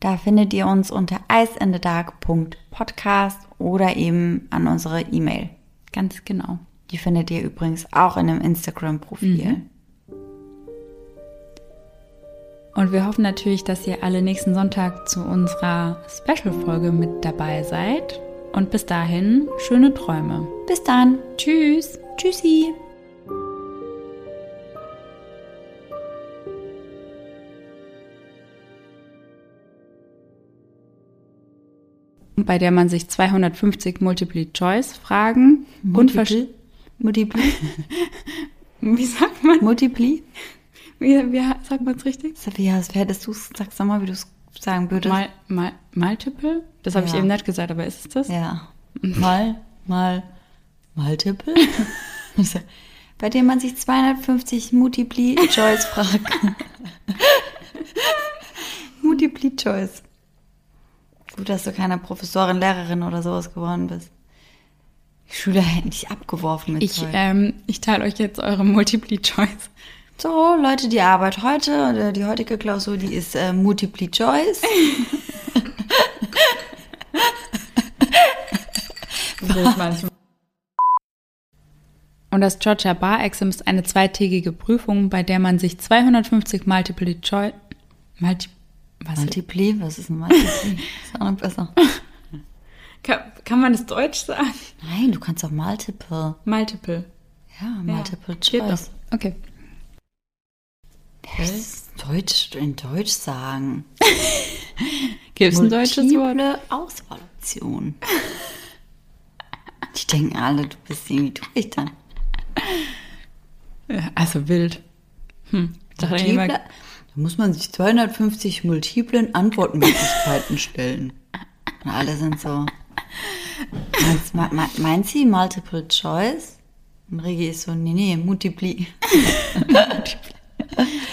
Da findet ihr uns unter iceinthedark.podcast oder eben an unsere E-Mail. Ganz genau. Die findet ihr übrigens auch in dem Instagram-Profil. Mhm. Und wir hoffen natürlich, dass ihr alle nächsten Sonntag zu unserer Special-Folge mit dabei seid. Und bis dahin, schöne Träume. Bis dann. Tschüss. Tschüssi. Bei der man sich 250 Multiple-Choice-Fragen und Multiple? Multipli? Wie sagt man? Multipli? Wie, wie sagt man es richtig? Wie hättest du es, sagst mal, wie du es sagen würdest. Mal, mal, multiple? Das habe ich eben nicht gesagt, aber ist es das? Ja. Mal, mal, multiple? Bei dem man sich 250 Multipli-Choice-Fragen. Multipli-Choice. Gut, dass du keine Professorin, Lehrerin oder sowas geworden bist. Die Schüler hätten dich abgeworfen mit Ich, ähm, ich teile euch jetzt eure Multiple-Choice. So, Leute, die Arbeit heute, oder die heutige Klausur, die ist äh, Multiple Choice. Und das Georgia Bar Exam ist eine zweitägige Prüfung, bei der man sich 250 Multiple Choice. Multi, was? Multipli, was ist ein Multipli? ist auch noch besser. Kann, kann man das Deutsch sagen? Nein, du kannst auch Multiple. Multiple. Ja, Multiple Geht Choice. Okay. Was? Deutsch, in Deutsch sagen. Gibt es ein deutsches Wort? Multiple Auswahloption. Die denken alle, du bist irgendwie durch dann. Ja, Also wild. Hm. Multiple, da muss man sich 250 multiplen Antwortmöglichkeiten stellen. Und alle sind so. Meinst, me- me- meint sie Multiple Choice? Und Regi ist so, nee, nee, Multipli.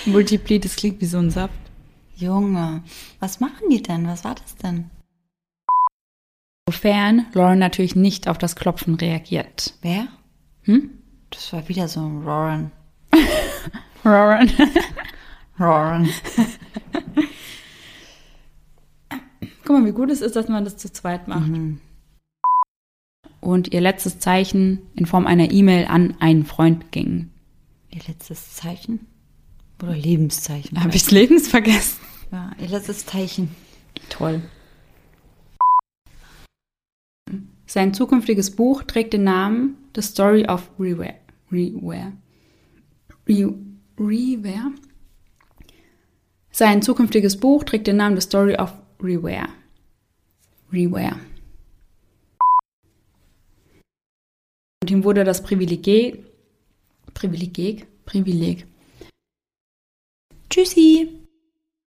Multipli, das klingt wie so ein Saft. Junge, was machen die denn? Was war das denn? Sofern Lauren natürlich nicht auf das Klopfen reagiert. Wer? Hm? Das war wieder so ein Roran. Lauren. Guck mal, wie gut es ist, dass man das zu zweit macht. Und ihr letztes Zeichen in Form einer E-Mail an einen Freund ging. Ihr letztes Zeichen? Oder Lebenszeichen? Habe ich Lebens vergessen? Ja, ihr letztes Zeichen. Toll. Sein zukünftiges Buch trägt den Namen The Story of Reware. Reware. Re, Reware? Sein zukünftiges Buch trägt den Namen The Story of Reware. Reware. Und ihm wurde das Privileg, Privileg, Privileg. Tschüssi.